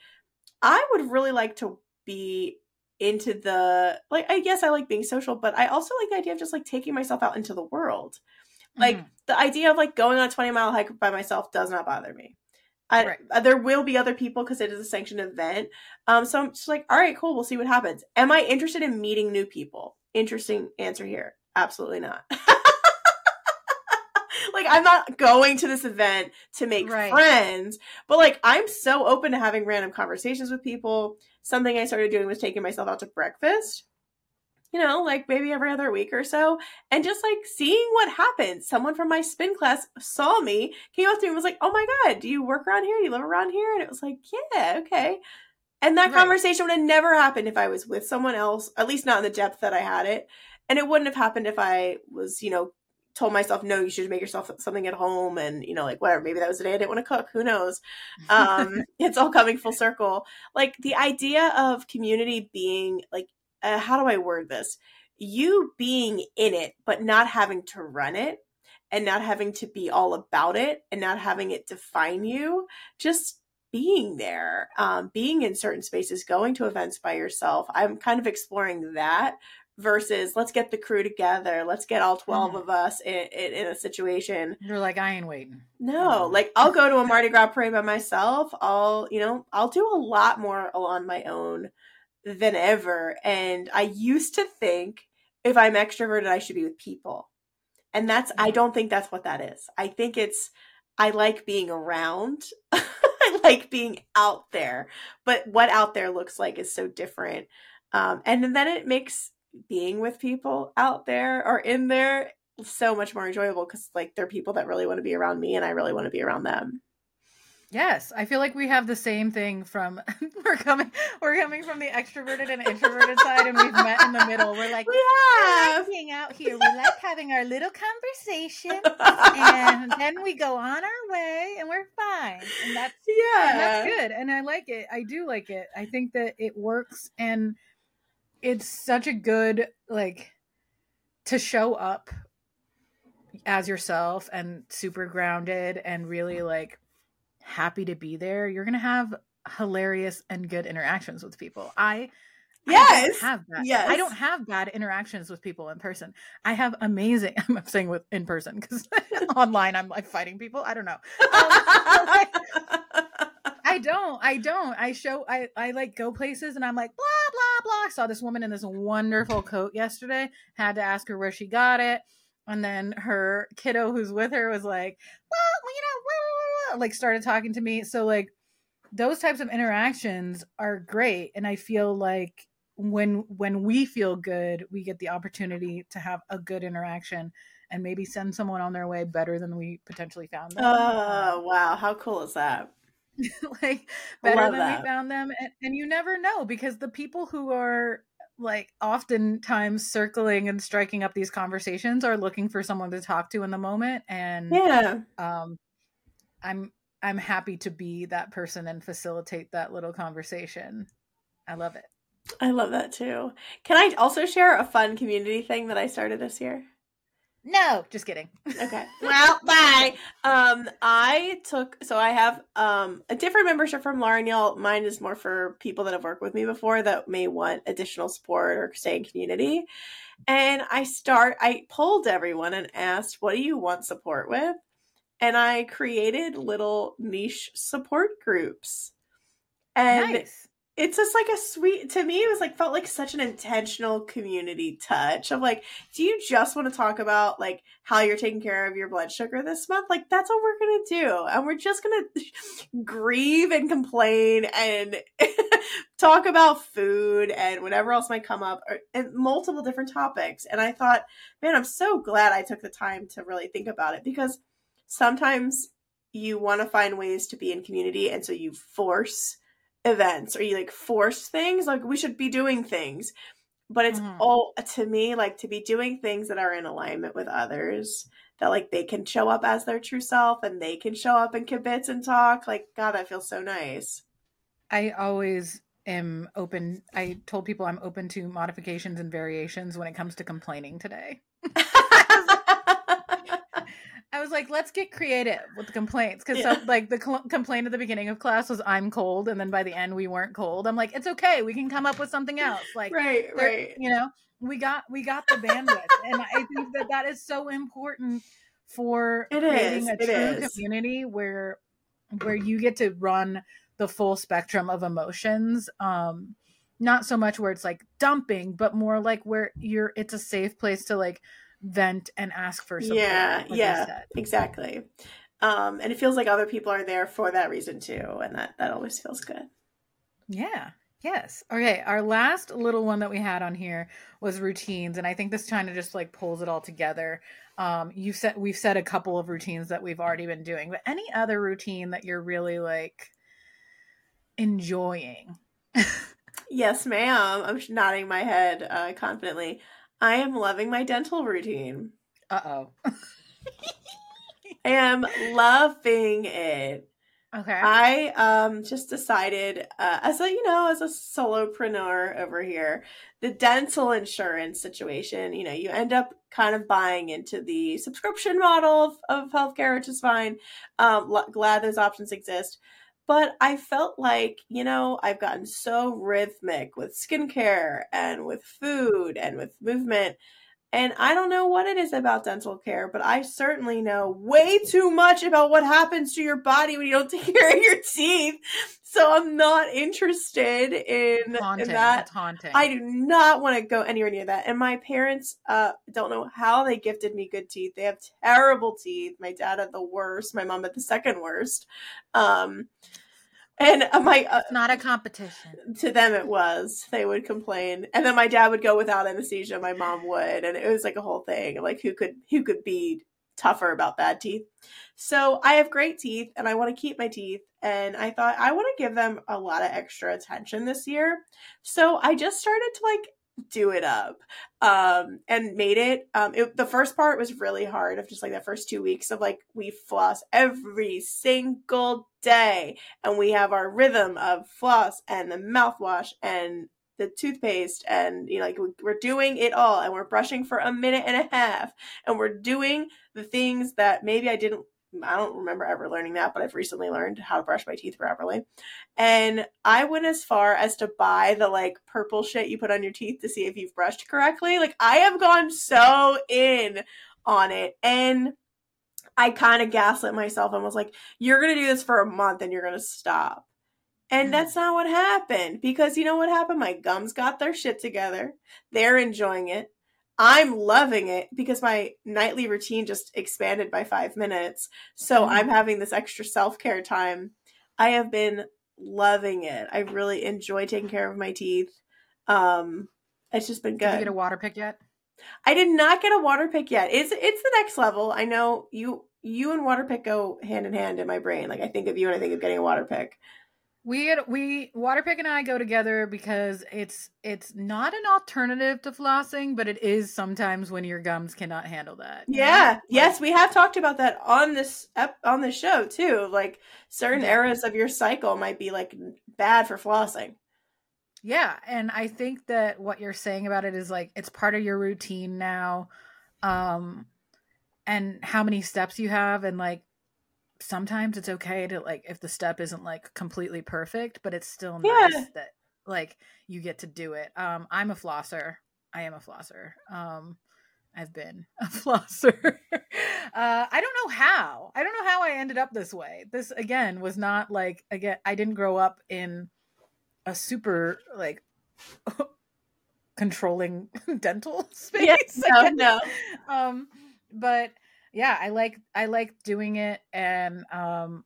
I would really like to be into the like I guess I like being social, but I also like the idea of just like taking myself out into the world. Like Mhm. the idea of like going on a 20 mile hike by myself does not bother me. I, Right. uh, there will be other people because it is a sanctioned event. Um, so I'm just like, all right, cool. We'll see what happens. Am I interested in meeting new people? Interesting answer here. Absolutely not. like I'm not going to this event to make Right. friends, but like I'm so open to having random conversations with people. Something I started doing was taking myself out to breakfast. You know, like maybe every other week or so, and just like seeing what happens. Someone from my spin class saw me, came up to me and was like, "Oh my god, do you work around here? Do you live around here?" And it was like, "Yeah, okay." And that Right. conversation would have never happened if I was with someone else, at least not in the depth that I had it. And it wouldn't have happened if I was, you know, told myself, no, you should make yourself something at home and, you know, like whatever. Maybe that was the day I didn't want to cook. Who knows? Um, it's all coming full circle. Like the idea of community being like, uh, how do I word this? You being in it, but not having to run it and not having to be all about it and not having it define you. Just being there, um, being in certain spaces, going to events by yourself. I'm kind of exploring that versus let's get the crew together. Let's get all 12 Mhm. of us in, in, in a situation. You're like, I ain't waiting. No, like I'll go to a Mardi Gras parade by myself. I'll, you know, I'll do a lot more on my own than ever. And I used to think if I'm extroverted, I should be with people. And that's, I Mhm. don't think that's what that is. I think it's, I like being around. I like being out there. But what out there looks like is so different. Um, and then it makes being with people out there or in there so much more enjoyable because like they're people that really want to be around me and I really want to be around them. Yes, I feel like we have the same thing from we're coming we're coming from the extroverted and introverted side and we've met in the middle. We're like We we like being out here. We like having our little conversation and then we go on our way and we're fine. And that's yeah. and that's good. And I like it. I do like it. I think that it works and it's such a good like to show up as yourself and super grounded and really like happy to be there. You're going to have hilarious and good interactions with people. I I Yes. don't have that. Yes. I don't have bad interactions with people in person. I have amazing. I'm saying with in person because online I'm like fighting people. I don't know. Um, I I don't. I don't. I show. I I like go places and I'm like blah blah blah. Saw this woman in this wonderful coat yesterday. Had to ask her where she got it, and then her kiddo who's with her was like, well, you know, like started talking to me. So like those types of interactions are great, and I feel like when when we feel good, we get the opportunity to have a good interaction and maybe send someone on their way better than we potentially found them. Oh, wow. How cool is that? like better than that. we found them. And, and you never know because the people who are like oftentimes circling and striking up these conversations are looking for someone to talk to in the moment. And yeah, um, I'm I'm happy to be that person and facilitate that little conversation. I love it. I love that too. Can I also share a fun community thing that I started this year? No, just kidding. Okay. Well, bye. Um, I took so I have um a different membership from Lauren Y'all. Mine is more for people that have worked with me before that may want additional support or stay in community. And I start I polled everyone and asked, what do you want support with? And I created little niche support groups. And nice it's just like a sweet to me it was like felt like such an intentional community touch of like do you just want to talk about like how you're taking care of your blood sugar this month? Like that's what we're gonna do and we're just gonna grieve and complain and talk about food and whatever else might come up or, and multiple different topics and i thought man i'm so glad i took the time to really think about it because sometimes you want to find ways to be in community and so you force events or you like force things like we should be doing things. But it's mm. all to me like to be doing things that are in alignment with others that like they can show up as their true self and they can show up in kibitz and talk like god that feels so nice. I always am open i told people i'm open to modifications and variations when it comes to complaining today I was like, let's get creative with the complaints because yeah. like the cl- complaint at the beginning of class was I'm cold, and then by the end we weren't cold. I'm like, it's okay, we can come up with something else. Like, right, right, you know, we got we got the bandwidth, and I think that that is so important for it creating is. a true is. community where where you get to run the full spectrum of emotions. Um, not so much where it's like dumping, but more like where you're. It's a safe place to like vent and ask for support. Yeah, like yeah, exactly. Um, and it feels like other people are there for that reason too, and that that always feels good. Yeah. Yes. Okay. Our last little one that we had on here was routines, and I think this kind of just like pulls it all together. Um, you said we've said a couple of routines that we've already been doing, but any other routine that you're really like enjoying? yes, ma'am. I'm nodding my head uh, confidently. I am loving my dental routine. Uh oh. I am loving it. Okay. I um just decided uh, as a you know as a solopreneur over here, the dental insurance situation, you know, you end up kind of buying into the subscription model of, of healthcare, which is fine. Um, glad those options exist. But I felt like, you know, I've gotten so rhythmic with skincare and with food and with movement. And I don't know what it is about dental care, but I certainly know way too much about what happens to your body when you don't take care of your teeth. So I'm not interested in, haunting. in that. Haunting. I do not want to go anywhere near that. And my parents uh, don't know how they gifted me good teeth. They have terrible teeth. My dad had the worst. My mom had the second worst. Um, and uh, my uh, it's not a competition. To them, it was. They would complain, and then my dad would go without anesthesia. My mom would, and it was like a whole thing. Like who could who could be tougher about bad teeth? So I have great teeth, and I want to keep my teeth. And I thought I want to give them a lot of extra attention this year. So I just started to like do it up um and made it um it, the first part was really hard of just like the first two weeks of like we floss every single day and we have our rhythm of floss and the mouthwash and the toothpaste and you know like we're doing it all and we're brushing for a minute and a half and we're doing the things that maybe I didn't I don't remember ever learning that, but I've recently learned how to brush my teeth properly. And I went as far as to buy the like purple shit you put on your teeth to see if you've brushed correctly. Like I have gone so in on it. And I kind of gaslit myself and was like, you're going to do this for a month and you're going to stop. And Mhm. that's not what happened because you know what happened? My gums got their shit together. They're enjoying it. I'm loving it because my nightly routine just expanded by five minutes. So Mhm. I'm having this extra self care time. I have been loving it. I really enjoy taking care of my teeth. Um, it's just been Did you good. get a water pick yet? I did not get a water pick yet. It's it's the next level. I know you you and water pick go hand in hand in my brain. Like I think of you and I think of getting a water pick. We had, we Waterpik and I go together because it's it's not an alternative to flossing, but it is sometimes when your gums cannot handle that. know? Yeah. Yes, we have talked about that on this on the show too. Like certain eras of your cycle might be like bad for flossing. Yeah, and I think that what you're saying about it is like it's part of your routine now. Um and how many steps you have and like sometimes it's okay to like if the step isn't like completely perfect, but it's still Yeah. nice that like you get to do it. Um I'm a flosser. I am a flosser. Um I've been a flosser. uh I don't know how. I don't know how I ended up this way. This again was not like again I didn't grow up in a super like controlling dental space. Yes, no, no. Um, but yeah, I like I like doing it, and um,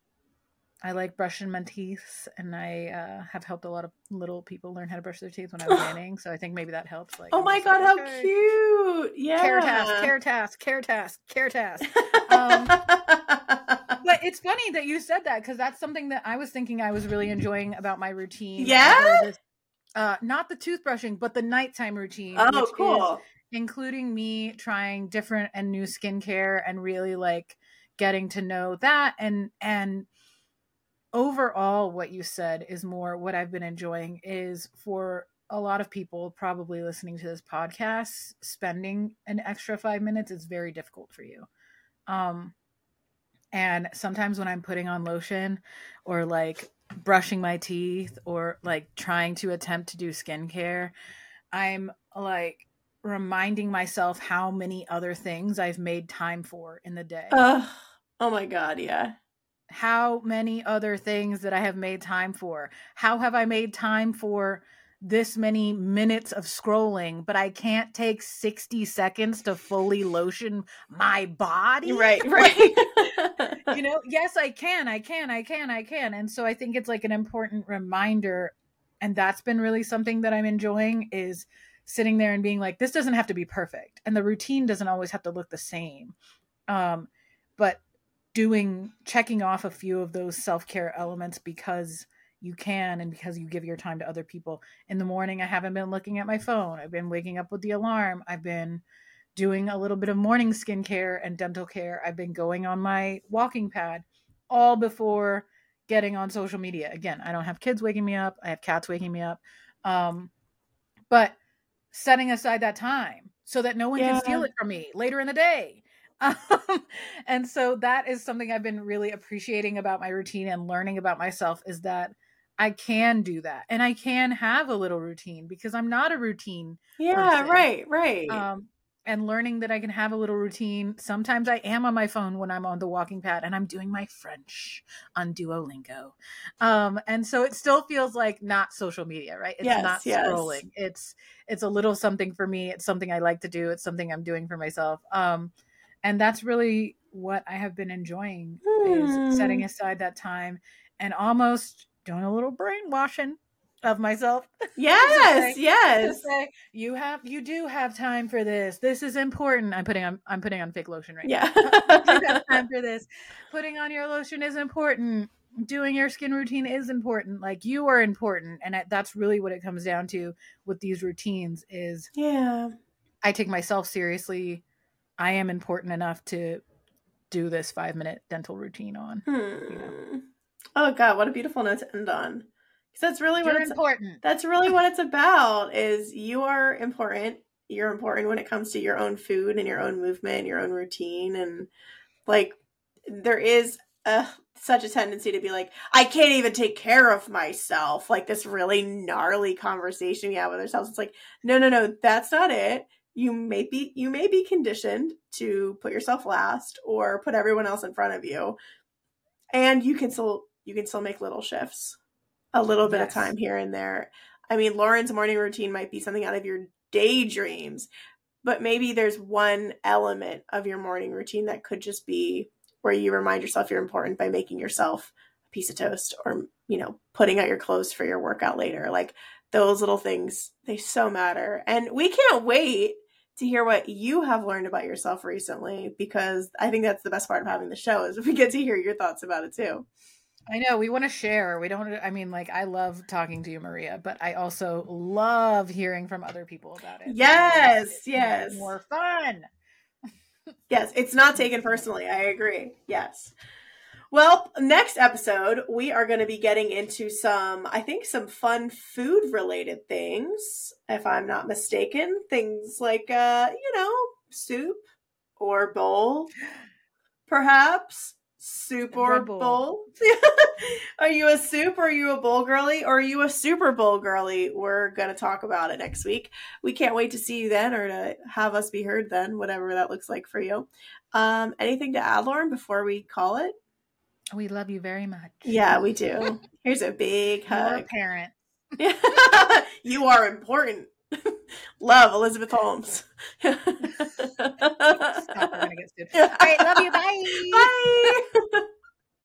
I like brushing my teeth, and I uh, have helped a lot of little people learn how to brush their teeth when I was nannying. So I think maybe that helps. Like, Oh my god, like, how okay, cute. Yeah. Care task, care task, care task, care task. Um, But it's funny that you said that because that's something that I was thinking I was really enjoying about my routine. Yeah? Uh, not the toothbrushing, but the nighttime routine. oh, cool. Including me trying different and new skincare and really like getting to know that and and overall what you said is more what I've been enjoying is for a lot of people probably listening to this podcast spending an extra 5 minutes is very difficult for you. Um and sometimes when I'm putting on lotion or like brushing my teeth or like trying to attempt to do skincare, I'm like reminding myself how many other things I've made time for in the day. Ugh. oh my god, yeah. how many other things that I have made time for? How have I made time for this many minutes of scrolling, but I can't take 60 seconds to fully lotion my body? Right, right. you know, yes, I can, I can, I can, I can. And so I think it's like an important reminder. And that's been really something that I'm enjoying is sitting there and being like, this doesn't have to be perfect. And the routine doesn't always have to look the same. Um, but doing, checking off a few of those self care elements because you can and because you give your time to other people. In the morning, I haven't been looking at my phone. I've been waking up with the alarm. I've been doing a little bit of morning skincare and dental care. I've been going on my walking pad all before getting on social media. Again, I don't have kids waking me up. I have cats waking me up. Um, but setting aside that time so that no one Yeah. can steal it from me later in the day. Um, and so that is something I've been really appreciating about my routine and learning about myself is that I can do that and I can have a little routine because I'm not a routine yeah, person. right, right. um, and learning that I can have a little routine. Sometimes I am on my phone when I'm on the walking pad and I'm doing my French on Duolingo. Um, and so it still feels like not social media, right? It's Yes, not yes. scrolling. It's it's a little something for me. It's something I like to do. It's something I'm doing for myself. Um, and that's really what I have been enjoying is setting Hmm. aside that time and almost doing a little brainwashing of myself yes, to yes. say you have you do have time for this this is important i'm putting on i'm putting on fake lotion right Yeah. now you time for this putting on your lotion is important doing your skin routine is important like you are important and that's really what it comes down to with these routines is yeah. i take myself seriously i am important enough to do this five minute dental routine on Hmm. Oh god, what a beautiful note to end on. Because that's really what you're it's important that's really what it's about is you are important. You're important when it comes to your own food and your own movement, your own routine and like there is a such a tendency to be like, I can't even take care of myself. Like this really gnarly conversation we have with ourselves. It's like, no, no, no, that's not it. You may be you may be conditioned to put yourself last or put everyone else in front of you. And you can still you can still make little shifts. A little bit Yes. of time here and there. I mean, Lauren's morning routine might be something out of your daydreams, but maybe there's one element of your morning routine that could just be where you remind yourself you're important by making yourself a piece of toast or, you know, putting out your clothes for your workout later. Like those little things, they so matter. And we can't wait to hear what you have learned about yourself recently because I think that's the best part of having the show is we get to hear your thoughts about it too. I know we want to share. We don't. I mean, like I love talking to you, Maria, but I also love hearing from other people about it. Yes, It's yes. more fun. Yes, it's not taken personally. I agree. Yes. Well, next episode, we are going to be getting into some, I think, some fun food related things, if I'm not mistaken. Things like, uh, you know, soup or bowl, perhaps. Soup or Red Bull. bowl. are you a soup or are you a bowl girly or are you a Super Bowl girly? We're going to talk about it next week. We can't wait to see you then or to have us be heard then, whatever that looks like for you. Um, anything to add, Lauren, before we call it? We love you very much. Yeah, we do. Here's a big You're a hug. parent. you are important. Love Elizabeth Holmes. Stop. We're gonna get sued. All right. Love you. Bye. Bye.